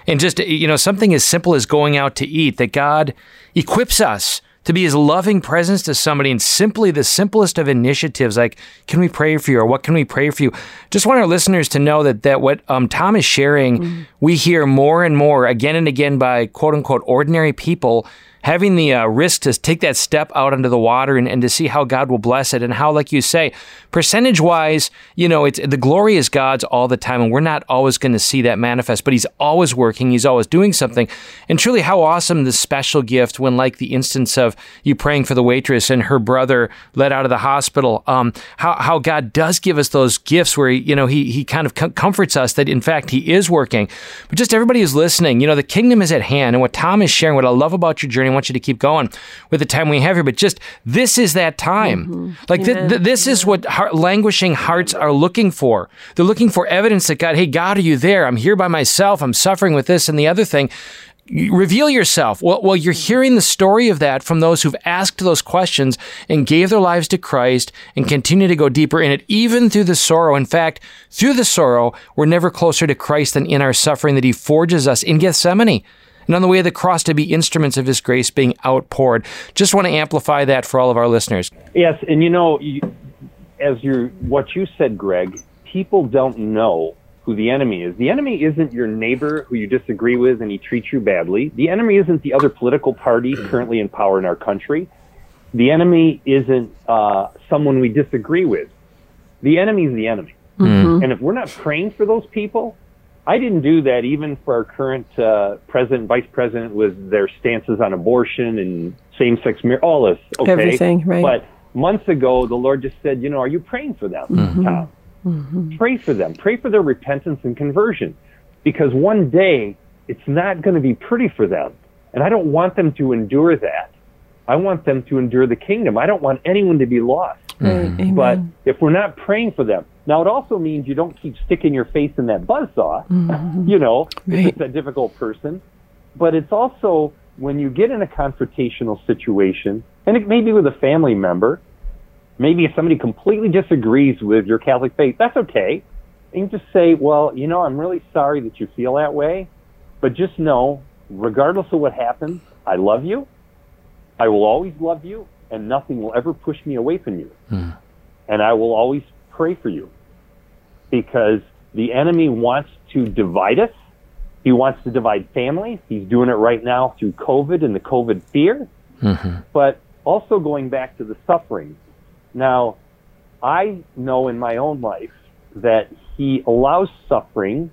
And just, you know, something as simple as going out to eat, that God equips us to be his loving presence to somebody and simply the simplest of initiatives like can we pray for you? Or what can we pray for you? Just want our listeners to know that that what um, tom is sharing we hear more and more again and again by quote unquote ordinary people having the uh, risk to take that step out into the water and, and to see how god will bless it. And how like you say percentage wise you know it's the glory is god's all the time and we're not always going to see that manifest but he's always working he's always doing something. And truly how awesome this special gift when like the instance of you praying for the waitress and her brother let out of the hospital um, how, how god does give us those gifts where he, you know he, he kind of com- comforts us that in fact he is working. But just everybody who's listening you know the kingdom is at hand and what tom is sharing what i love about your journey want you to keep going with the time we have here but just this is that time. Mm-hmm. Like th- th- this is what heart, languishing hearts are looking for. They're looking for evidence that god hey god are you there? I'm here by myself. I'm suffering with this and the other thing. You reveal yourself. Well, well, you're hearing the story of that from those who've asked those questions and gave their lives to Christ and continue to go deeper in it, even through the sorrow. In fact, through the sorrow, we're never closer to Christ than in our suffering that He forges us in Gethsemane. And on the way of the cross to be instruments of His grace being outpoured. Just want to amplify that for all of our listeners. Yes, and you know, you, as you what you said, Greg, people don't know who the enemy is. The enemy isn't your neighbor who you disagree with and he treats you badly. The enemy isn't the other political party currently in power in our country. The enemy isn't uh, someone we disagree with. The enemy is the enemy. And if we're not praying for those people, I didn't do that even for our current uh, president, vice president, with their stances on abortion and same-sex marriage, all this. Okay, Everything, right. But months ago, the Lord just said, you know, are you praying for them, Tom? Pray for them. Pray for their repentance and conversion, because one day it's not going to be pretty for them, and I don't want them to endure that. I want them to endure the kingdom. I don't want anyone to be lost. Right. Mm-hmm. Amen. But if we're not praying for them, now it also means you don't keep sticking your face in that buzzsaw, mm-hmm. you know, Right. if it's a difficult person. But it's also when you get in a confrontational situation, and it may be with a family member, maybe if somebody completely disagrees with your Catholic faith, that's okay. And you just say, well, you know, I'm really sorry that you feel that way, but just know, regardless of what happens, I love you. I will always love you, and nothing will ever push me away from you. Hmm. And I will always pray for you because the enemy wants to divide us. He wants to divide families. He's doing it right now through COVID and the COVID fear, mm-hmm. but also going back to the suffering. Now, I know in my own life that he allows suffering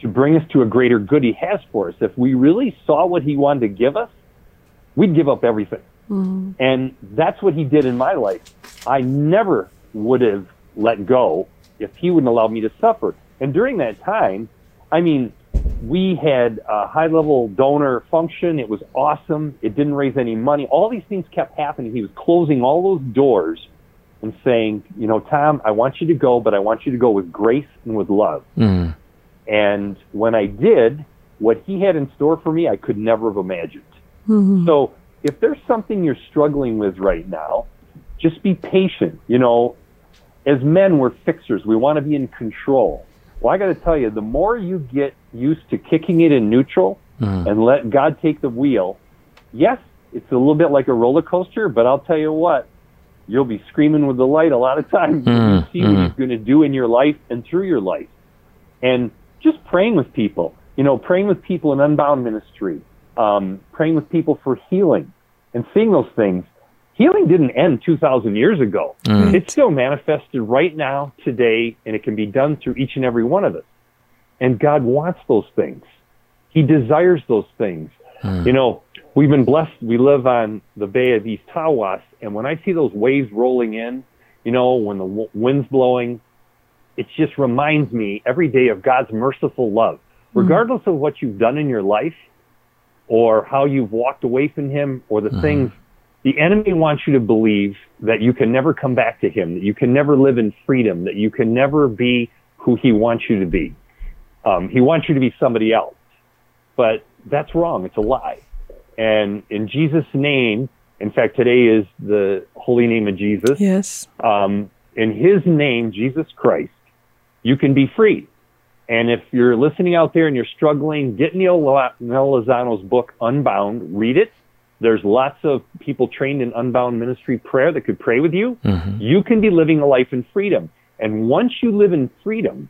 to bring us to a greater good he has for us. If we really saw what he wanted to give us, we'd give up everything. Mm-hmm. And that's what he did in my life. I never would have let go if he wouldn't allow me to suffer. And during that time, I mean, we had a high level donor function. It was awesome. It didn't raise any money. All these things kept happening. He was closing all those doors and saying, you know, Tom, I want you to go, but I want you to go with grace and with love. Mm-hmm. And when I did, what he had in store for me, I could never have imagined. Mm-hmm. So if there's something you're struggling with right now, just be patient. You know, as men, we're fixers. We want to be in control. Well, I got to tell you, the more you get used to kicking it in neutral mm-hmm. and let God take the wheel, yes, it's a little bit like a roller coaster, but I'll tell you what, you'll be screaming with the light a lot of times mm-hmm. when you see what He's going to do in your life and through your life. And just praying with people, you know, praying with people in Unbound Ministry, um, praying with people for healing and seeing those things. Healing didn't end 2,000 years ago. Mm. It's still manifested right now, today, and it can be done through each and every one of us. And God wants those things. He desires those things. Mm. You know, we've been blessed. We live on the Bay of East Tawas, and when I see those waves rolling in, you know, when the w- wind's blowing, it just reminds me every day of God's merciful love. Mm. Regardless of what you've done in your life or how you've walked away from Him or the things, the enemy wants you to believe that you can never come back to Him, that you can never live in freedom, that you can never be who He wants you to be. Um, he wants you to be somebody else. But that's wrong. It's a lie. And in Jesus' name, in fact, today is the holy name of Jesus. Yes. Um, in his name, Jesus Christ, you can be free. And if you're listening out there and you're struggling, get Neal, Lozano's book, Unbound, read it. There's lots of people trained in unbound ministry prayer that could pray with you. Mm-hmm. You can be living a life in freedom. And once you live in freedom,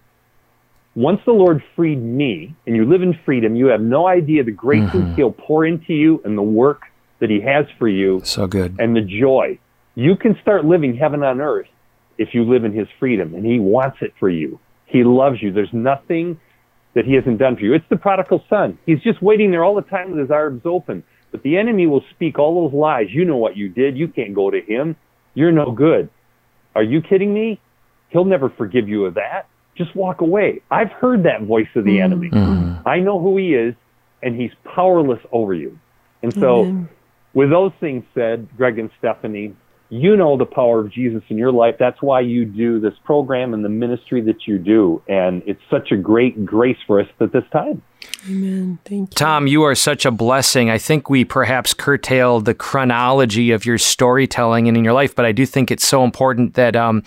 once the Lord freed me and you live in freedom, you have no idea the graces mm-hmm. He'll pour into you and the work that He has for you So good. and the joy. You can start living heaven on earth if you live in His freedom, and He wants it for you. He loves you. There's nothing that He hasn't done for you. It's the prodigal son. He's just waiting there all the time with His arms open. But the enemy will speak all those lies. You know what you did. You can't go to Him. You're no good. Are you kidding me? He'll never forgive you of that. Just walk away. I've heard that voice of the mm-hmm. enemy. Mm-hmm. I know who he is, and he's powerless over you. And so, Amen. with those things said, Greg and Stephanie, you know the power of Jesus in your life. That's why you do this program and the ministry that you do. And it's such a great grace for us at this time. Amen. Thank you. Tom, you are such a blessing. I think we perhaps curtailed the chronology of your storytelling and in your life, but I do think it's so important that um,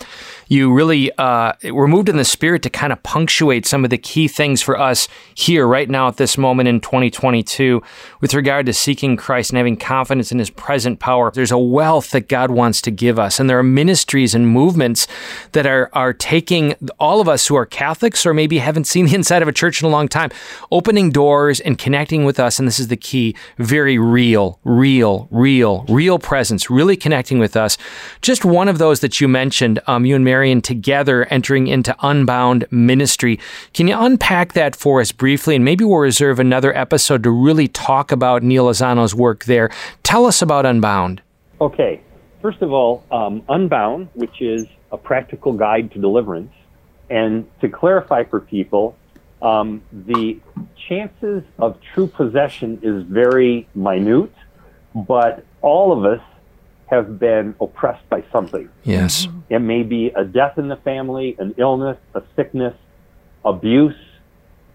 you really uh, were moved in the spirit to kind of punctuate some of the key things for us here right now at this moment in 2022 with regard to seeking Christ and having confidence in his present power. There's a wealth that God wants to give us, and there are ministries and movements that are, are taking all of us who are Catholics or maybe haven't seen the inside of a church in a long time, opening doors and connecting with us. And this is the key very real, real, real, real presence, really connecting with us. Just one of those that you mentioned, um, you and Marion together entering into Unbound ministry. Can you unpack that for us briefly? And maybe we'll reserve another episode to really talk about Neal Lozano's work there. Tell us about Unbound. Okay. First of all, um, Unbound, which is a practical guide to deliverance. And to clarify for people, um, the chances of true possession is very minute, but all of us have been oppressed by something. Yes. It may be a death in the family, an illness, a sickness, abuse,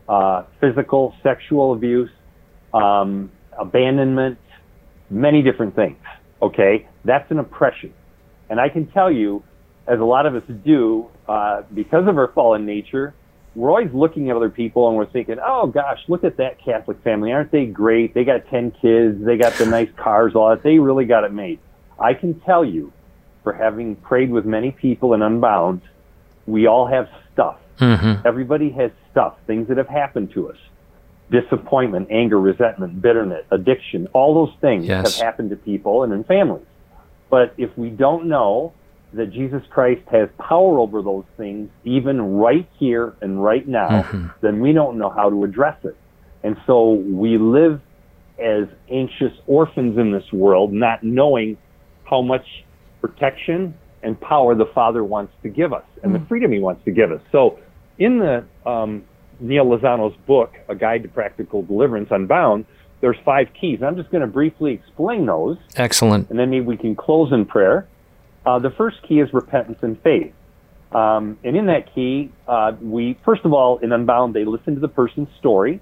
uh, physical, sexual abuse, um, abandonment, many different things. Okay, that's an oppression, and I can tell you, as a lot of us do, uh, because of our fallen nature, we're always looking at other people and we're thinking, "Oh gosh, look at that Catholic family! Aren't they great? They got ten kids, they got the nice cars, all that. They really got it made." I can tell you, for having prayed with many people in Unbound, we all have stuff. Mm-hmm. Everybody has stuff, things that have happened to us disappointment, anger, resentment, bitterness, addiction, all those things Yes. have happened to people and in families. But if we don't know that Jesus Christ has power over those things, even right here and right now, then we don't know how to address it. And so we live as anxious orphans in this world, not knowing how much protection and power the Father wants to give us and the freedom He wants to give us. So, in the um, Neal Lozano's book, A Guide to Practical Deliverance Unbound, there's five keys. I'm just going to briefly explain those, Excellent. and then maybe we can close in prayer. Uh, the first key is repentance and faith. Um, and in that key, uh, we, first of all, in Unbound, they listen to the person's story,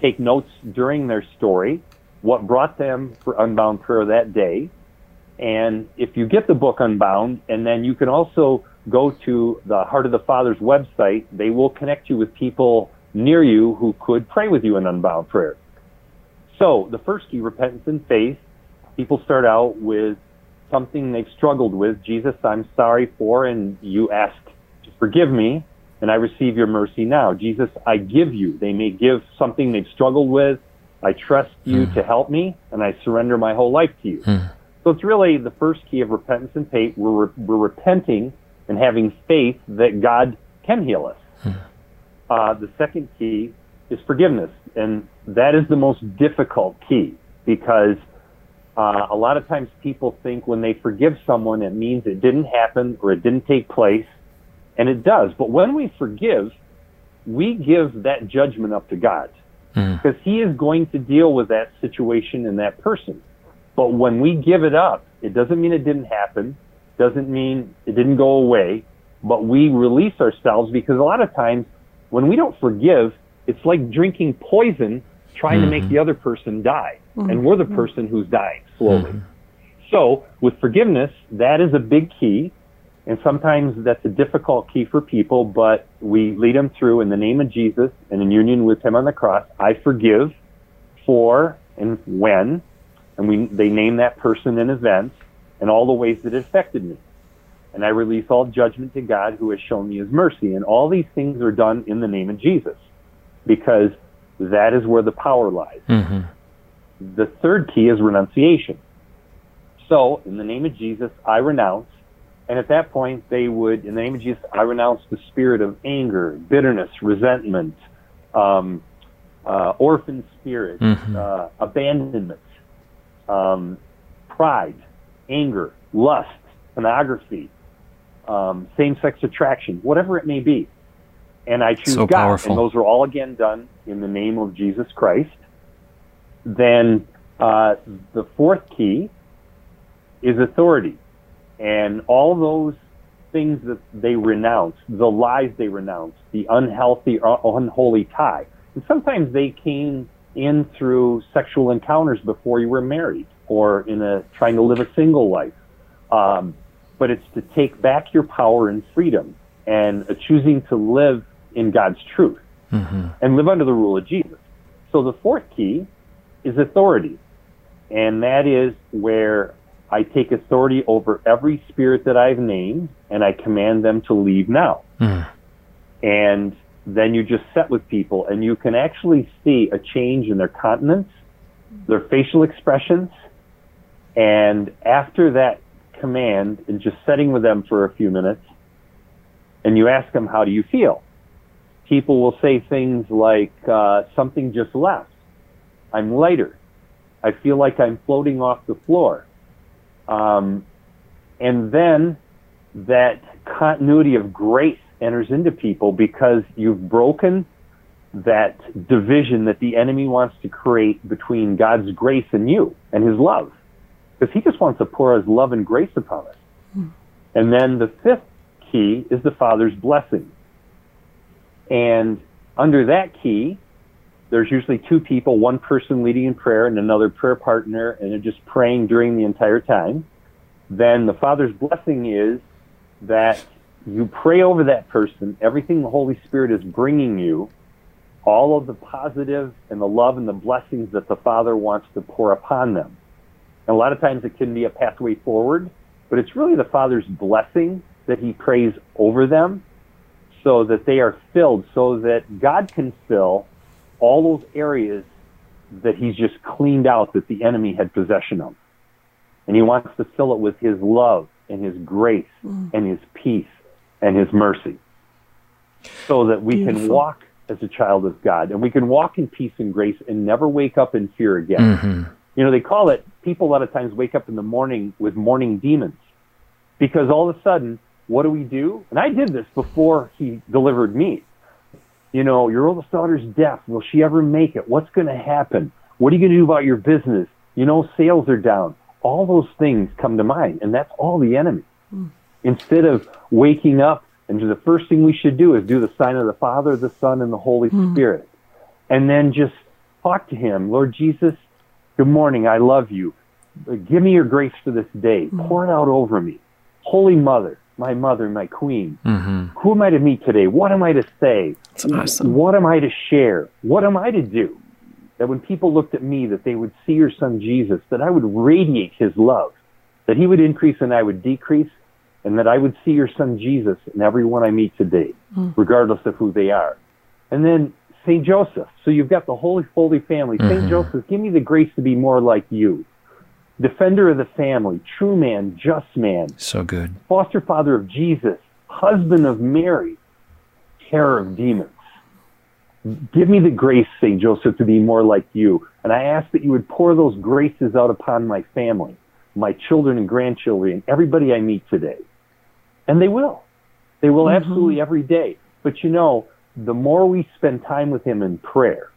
take notes during their story, what brought them for Unbound prayer that day. And if you get the book Unbound, and then you can also go to the Heart of the Father's website, they will connect you with people near you who could pray with you in Unbound prayer. So the first key, repentance and faith, people start out with something they've struggled with. Jesus, I'm sorry for, and you ask to forgive me, and I receive your mercy now. Jesus, I give you. They may give something they've struggled with. I trust you hmm. to help me, and I surrender my whole life to you. Hmm. So it's really the first key of repentance and faith. We're, we're repenting and having faith that God can heal us. Hmm. Uh, the second key is forgiveness, and that is the most difficult key because Uh, a lot of times people think when they forgive someone, it means it didn't happen or it didn't take place. And it does. But when we forgive, we give that judgment up to God because He is going to deal with that situation and that person. But when we give it up, it doesn't mean it didn't happen, doesn't mean it didn't go away, but we release ourselves because a lot of times when we don't forgive, it's like drinking poison trying to make mm-hmm. the other person die. And mm-hmm. we're the person who's dying slowly. Mm-hmm. So with forgiveness, that is a big key. And sometimes that's a difficult key for people, but we lead them through in the name of Jesus and in union with him on the cross. I forgive for and when, and we, they name that person and events and all the ways that it affected me. And I release all judgment to God who has shown me his mercy. And all these things are done in the name of Jesus because that is where the power lies. The third key is renunciation. So, in the name of Jesus, I renounce. And at that point, they would, in the name of Jesus, I renounce the spirit of anger, bitterness, resentment, um, uh, orphan spirit, uh, abandonment, um, pride, anger, lust, pornography, um, same-sex attraction, whatever it may be. And I choose So God, powerful. and those are all again done in the name of Jesus Christ. Then uh, the fourth key is authority, and all those things that they renounce, the lies they renounce, the unhealthy or unholy tie, and sometimes they came in through sexual encounters before you were married or in a trying to live a single life. Um, but it's to take back your power and freedom and uh, choosing to live in God's truth Mm-hmm. and live under the rule of Jesus. So the fourth key is authority. And that is where I take authority over every spirit that I've named and I command them to leave now. Mm. And then you just set with people and you can actually see a change in their countenance, their facial expressions. And after that command and just setting with them for a few minutes, and you ask them, How do you feel? People will say things like, uh, Something just left. I'm lighter. I feel like I'm floating off the floor. Um, and then that continuity of grace enters into people because you've broken that division that the enemy wants to create between God's grace and you and his love. Because he just wants to pour his love and grace upon us. And then the fifth key is the Father's blessing. And under that key, there's usually two people, one person leading in prayer and another prayer partner, and they're just praying during the entire time. Then the Father's blessing is that you pray over that person, everything the Holy Spirit is bringing you, all of the positive and the love and the blessings that the Father wants to pour upon them. And a lot of times it can be a pathway forward, but it's really the Father's blessing that He prays over them so that they are filled, so that God can fill all those areas that He's just cleaned out that the enemy had possession of. And He wants to fill it with His love and His grace mm. and His peace and His mercy. So that we can walk as a child of God. And we can walk in peace and grace and never wake up in fear again. Mm-hmm. You know, they call it, people a lot of times wake up in the morning with morning demons. Because all of a sudden, what do we do? And I did this before he delivered me. You know, your oldest daughter's deaf. Will she ever make it? What's going to happen? What are you going to do about your business? You know, sales are down. All those things come to mind, and that's all the enemy. Hmm. Instead of waking up, and the first thing we should do is do the sign of the Father, the Son, and the Holy hmm. Spirit. And then just talk to Him. Lord Jesus, good morning. I love you. Give me your grace for this day. Hmm. Pour it out over me. Holy Mother, my mother, my queen. Mm-hmm. Who am I to meet today? What am I to say? It's awesome. What am I to share? What am I to do? That when people looked at me, that they would see your son Jesus, that I would radiate his love, that he would increase and I would decrease, and that I would see your son Jesus in everyone I meet today, hmm. regardless of who they are. And then St. Joseph. So you've got the Holy, Holy Family. Mm-hmm. St. Joseph, give me the grace to be more like you. Defender of the family, true man, just man, So good. foster father of Jesus, husband of Mary, terror of demons. Give me the grace, St. Joseph, to be more like you. And I ask that you would pour those graces out upon my family, my children and grandchildren, and everybody I meet today. And they will. They will mm-hmm. absolutely every day. But you know, the more we spend time with Him in prayer,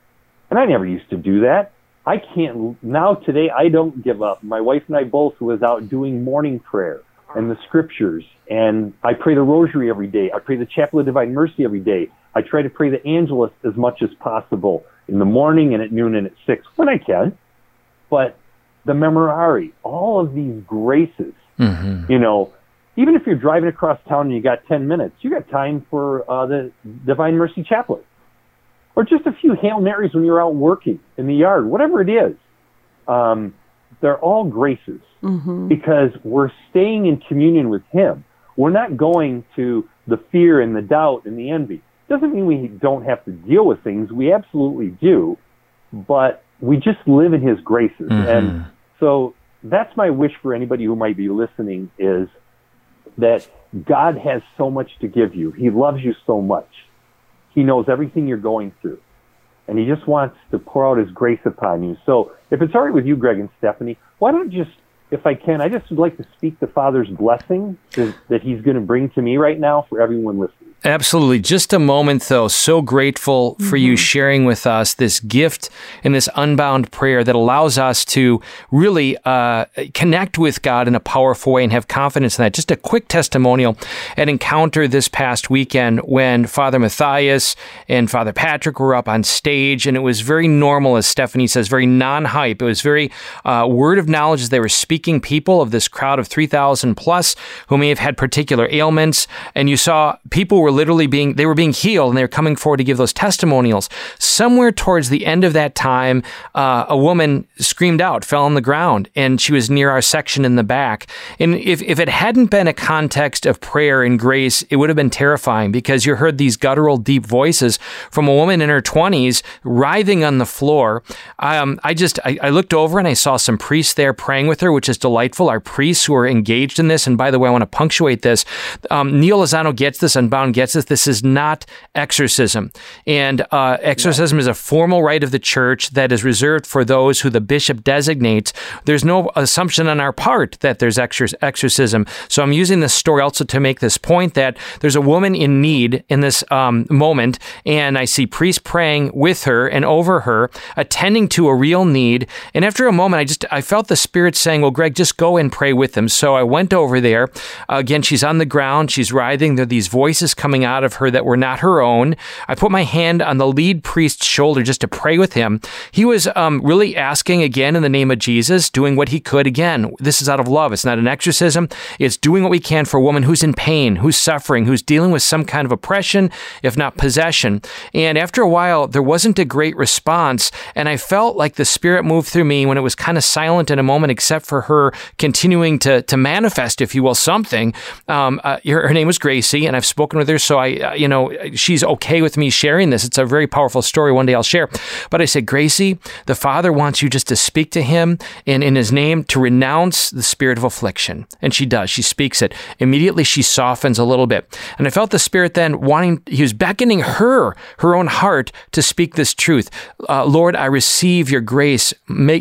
and I never used to do that. I can't, now today, I don't give up. My wife and I both was out doing morning prayer and the scriptures. And I pray the rosary every day. I pray the chaplet of divine mercy every day. I try to pray the angelus as much as possible in the morning and at noon and at six when I can. But the memorare, all of these graces, mm-hmm. you know, even if you're driving across town and you got 10 minutes, you got time for uh, the Divine Mercy Chaplet. Or just a few Hail Marys when you're out working in the yard, whatever it is. Um, they're all graces mm-hmm. because we're staying in communion with Him. We're not going to the fear and the doubt and the envy. Doesn't mean we don't have to deal with things. We absolutely do, but we just live in His graces. Mm-hmm. And so that's my wish for anybody who might be listening is that God has so much to give you. He loves you so much. He knows everything you're going through and he just wants to pour out his grace upon you. So if it's all right with you, Greg and Stephanie, why don't just, if I can, I just would like to speak the Father's blessing that he's going to bring to me right now for everyone listening. Absolutely. Just a moment, though. So grateful for mm-hmm. you sharing with us this gift and this unbound prayer that allows us to really uh, connect with God in a powerful way and have confidence in that. Just a quick testimonial an encounter this past weekend when Father Mathias and Father Patrick were up on stage, and it was very normal, as Stephanie says, very non hype. It was very uh, word of knowledge as they were speaking people of this crowd of 3,000 plus who may have had particular ailments. And you saw people were literally being they were being healed and they were coming forward to give those testimonials. Somewhere towards the end of that time, uh, a woman screamed out, fell on the ground, and she was near our section in the back. And if if it hadn't been a context of prayer and grace, it would have been terrifying because you heard these guttural, deep voices from a woman in her twenties writhing on the floor. Um, I just I, I looked over and I saw some priests there praying with her, which is delightful. Our priests who are engaged in this, and by the way, I want to punctuate this. Um, Neal Lozano gets this, Unbound gets this. This is not exorcism. And uh, exorcism is a formal rite of the church that is reserved for those who the bishop designates. There's no assumption on our part that there's exorcism. So I'm using this story also to make this point that there's a woman in need in this um, moment, and I see priests praying with her and over her, attending to a real need. And after a moment, I just I felt the Spirit saying, "Well, Greg, just go and pray with them." So I went over there. Again, she's on the ground, she's writhing. There are these voices coming coming out of her that were not her own. I put my hand on the lead priest's shoulder just to pray with him. He was um, really asking again in the name of Jesus, doing what he could. Again, this is out of love. It's not an exorcism. It's doing what we can for a woman who's in pain, who's suffering, who's dealing with some kind of oppression, if not possession. And after a while, there wasn't a great response. And I felt like the Spirit moved through me when it was kind of silent in a moment, except for her continuing to, to manifest, if you will, something. Um, uh, her, her name was Gracie, and I've spoken with her so I, uh, you know, she's okay with me sharing this. It's a very powerful story. One day I'll share. But I said, Gracie, the Father wants you just to speak to him and in his name to renounce the spirit of affliction. And she does. She speaks it. Immediately she softens a little bit. And I felt the Spirit then wanting, he was beckoning her, her own heart, to speak this truth. Uh, Lord, I receive your grace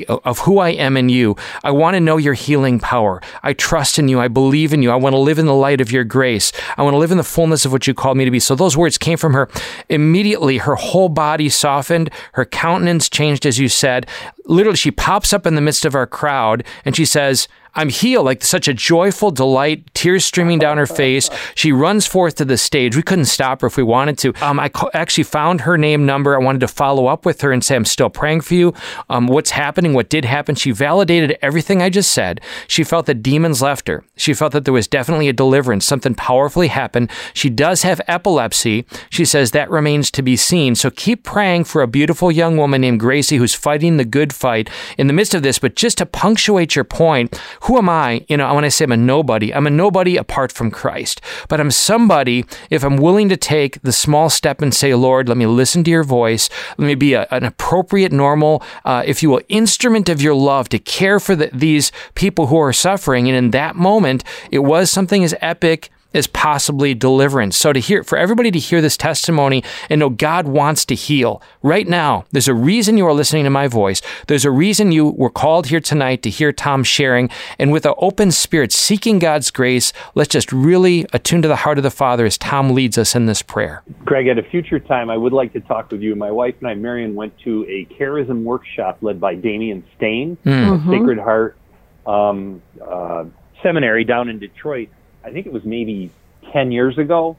of who I am in you. I want to know your healing power. I trust in you. I believe in you. I want to live in the light of your grace. I want to live in the fullness of what you called me to be. So those words came from her. Immediately, her whole body softened, her countenance changed, as you said. Literally, she pops up in the midst of our crowd and she says, I'm healed, like such a joyful delight, tears streaming down her face. She runs forth to the stage. We couldn't stop her if we wanted to. Um, I actually found her name, number. I wanted to follow up with her and say, I'm still praying for you. Um, what's happening? What did happen? She validated everything I just said. She felt that demons left her. She felt that there was definitely a deliverance. Something powerfully happened. She does have epilepsy. She says that remains to be seen. So keep praying for a beautiful young woman named Gracie who's fighting the good fight in the midst of this. But just to punctuate your point, who am I? You know, when I say I'm a nobody, I'm a nobody apart from Christ. But I'm somebody if I'm willing to take the small step and say, Lord, let me listen to your voice. Let me be a, an appropriate, normal, uh, if you will, instrument of your love to care for the, these people who are suffering. And in that moment, it was something as epic is possibly deliverance. So to hear for everybody to hear this testimony and know God wants to heal. Right now, there's a reason you are listening to my voice. There's a reason you were called here tonight to hear Tom sharing and with an open spirit seeking God's grace, let's just really attune to the heart of the Father as Tom leads us in this prayer. Greg, at a future time, I would like to talk with you. My wife and I, Marion, went to a charism workshop led by Damian Stayne, mm-hmm. Sacred Heart um, uh, Seminary down in Detroit. I think it was maybe 10 years ago.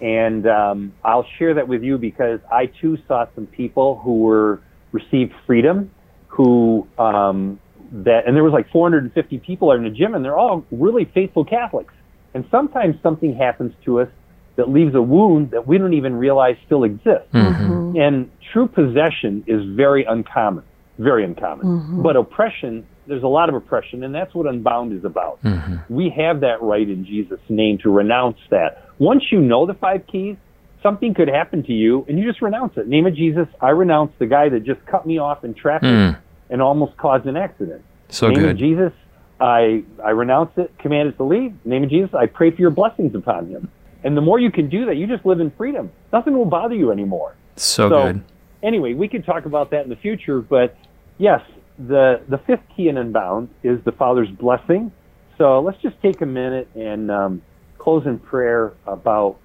And um, I'll share that with you because I too saw some people who were received freedom, who um, that, and there was like 450 people in the gym, and they're all really faithful Catholics. And sometimes something happens to us that leaves a wound that we don't even realize still exists. Mm-hmm. And true possession is very uncommon, very uncommon. Mm-hmm. But oppression, there's a lot of oppression, and that's what Unbound is about. Mm-hmm. We have that right in Jesus' name to renounce that. Once you know the five keys, something could happen to you, and you just renounce it. Name of Jesus, I renounce the guy that just cut me off in traffic mm. and almost caused an accident. So Name good. of Jesus, I, I renounce it, command it to leave. Name of Jesus, I pray for your blessings upon him. And the more you can do that, you just live in freedom. Nothing will bother you anymore. So, so good. Anyway, we can talk about that in the future, but yes, the the fifth key in Unbound is the Father's blessing. So let's just take a minute and um, close in prayer about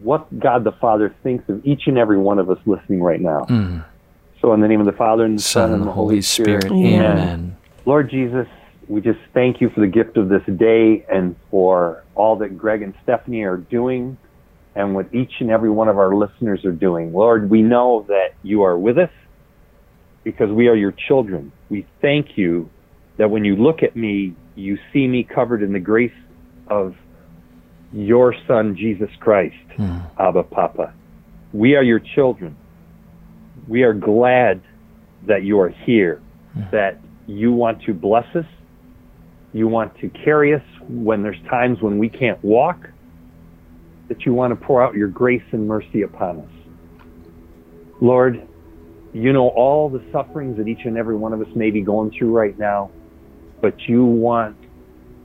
what God the Father thinks of each and every one of us listening right now. Mm. So in the name of the Father and the Son, Son and the Holy Spirit, Spirit. Amen. Amen. Lord Jesus, we just thank you for the gift of this day and for all that Greg and Stephanie are doing and what each and every one of our listeners are doing. Lord, we know that you are with us because we are your children. We thank you that when you look at me, you see me covered in the grace of your Son, Jesus Christ, mm. Abba Papa. We are your children. We are glad that you are here, mm. that you want to bless us you want to carry us when there's times when we can't walk, that you want to pour out your grace and mercy upon us. Lord, you know all the sufferings that each and every one of us may be going through right now, but you want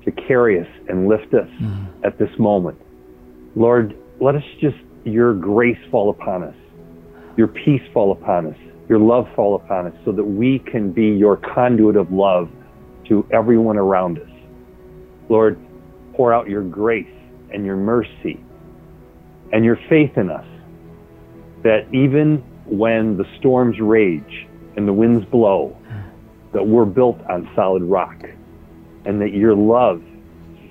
to carry us and lift us mm. at this moment. Lord, let us just, your grace fall upon us, your peace fall upon us, your love fall upon us, so that we can be your conduit of love to everyone around us. Lord, pour out your grace and your mercy and your faith in us that even when the storms rage and the winds blow, that we're built on solid rock and that your love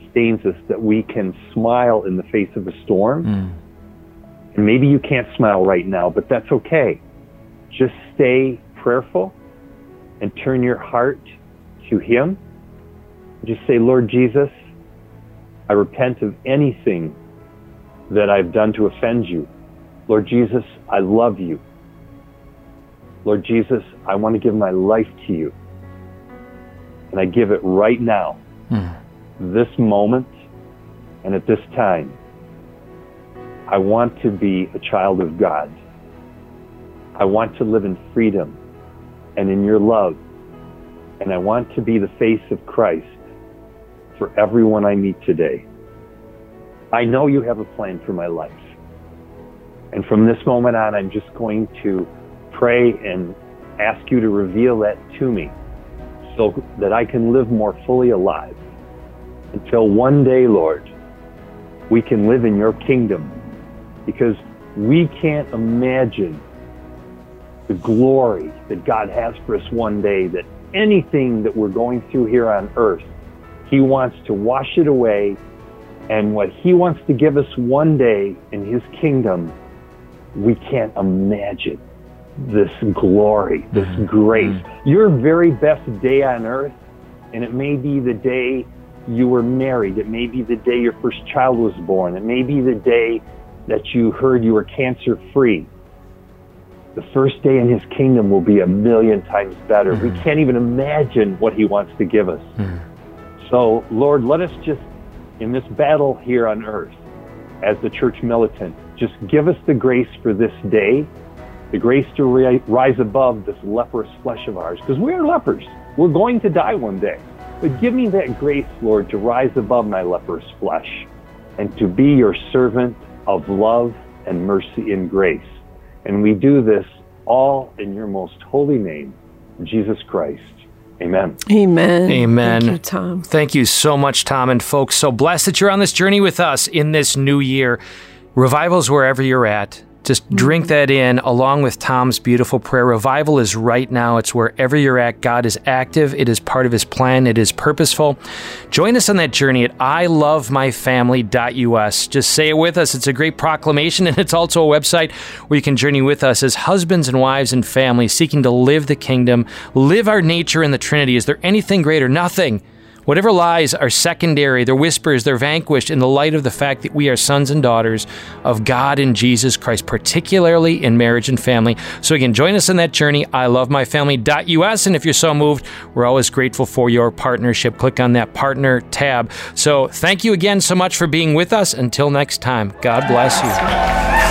sustains us that we can smile in the face of a storm. Mm. And maybe you can't smile right now, but that's okay. Just stay prayerful and turn your heart to Him. Just say, Lord Jesus, I repent of anything that I've done to offend you. Lord Jesus, I love you. Lord Jesus, I want to give my life to you. And I give it right now, mm. this moment, and at this time. I want to be a child of God. I want to live in freedom and in your love and I want to be the face of Christ for everyone I meet today. I know you have a plan for my life. And from this moment on, I'm just going to pray and ask you to reveal that to me so that I can live more fully alive until one day, Lord, we can live in your kingdom because we can't imagine the glory that God has for us one day that anything that we're going through here on earth, He wants to wash it away. And what He wants to give us one day in His kingdom, we can't imagine this glory, this mm-hmm. grace. Mm-hmm. Your very best day on earth, and it may be the day you were married, it may be the day your first child was born, it may be the day that you heard you were cancer free the first day in his kingdom will be a million times better. Mm-hmm. We can't even imagine what he wants to give us. Mm-hmm. So, Lord, let us just, in this battle here on earth, as the church militant, just give us the grace for this day, the grace to ri- rise above this leprous flesh of ours, because we are lepers. We're going to die one day. But give me that grace, Lord, to rise above my leprous flesh and to be your servant of love and mercy and grace. And we do this all in your most holy name, Jesus Christ. Amen. Amen. Amen. Thank you, Tom. Thank you so much, Tom. And folks, so blessed that you're on this journey with us in this new year. Revivals wherever you're at. Just drink that in along with Tom's beautiful prayer. Revival is right now. It's wherever you're at. God is active. It is part of his plan. It is purposeful. Join us on that journey at ilovemyfamily.us. Just say it with us. It's a great proclamation and it's also a website where you can journey with us as husbands and wives and families seeking to live the kingdom, live our nature in the Trinity. Is there anything greater? Nothing. Whatever lies are secondary, they're whispers, they're vanquished in the light of the fact that we are sons and daughters of God in Jesus Christ, particularly in marriage and family. So again, join us in that journey. I love my family.us. And if you're so moved, we're always grateful for your partnership. Click on that partner tab. So thank you again so much for being with us. Until next time, God bless you.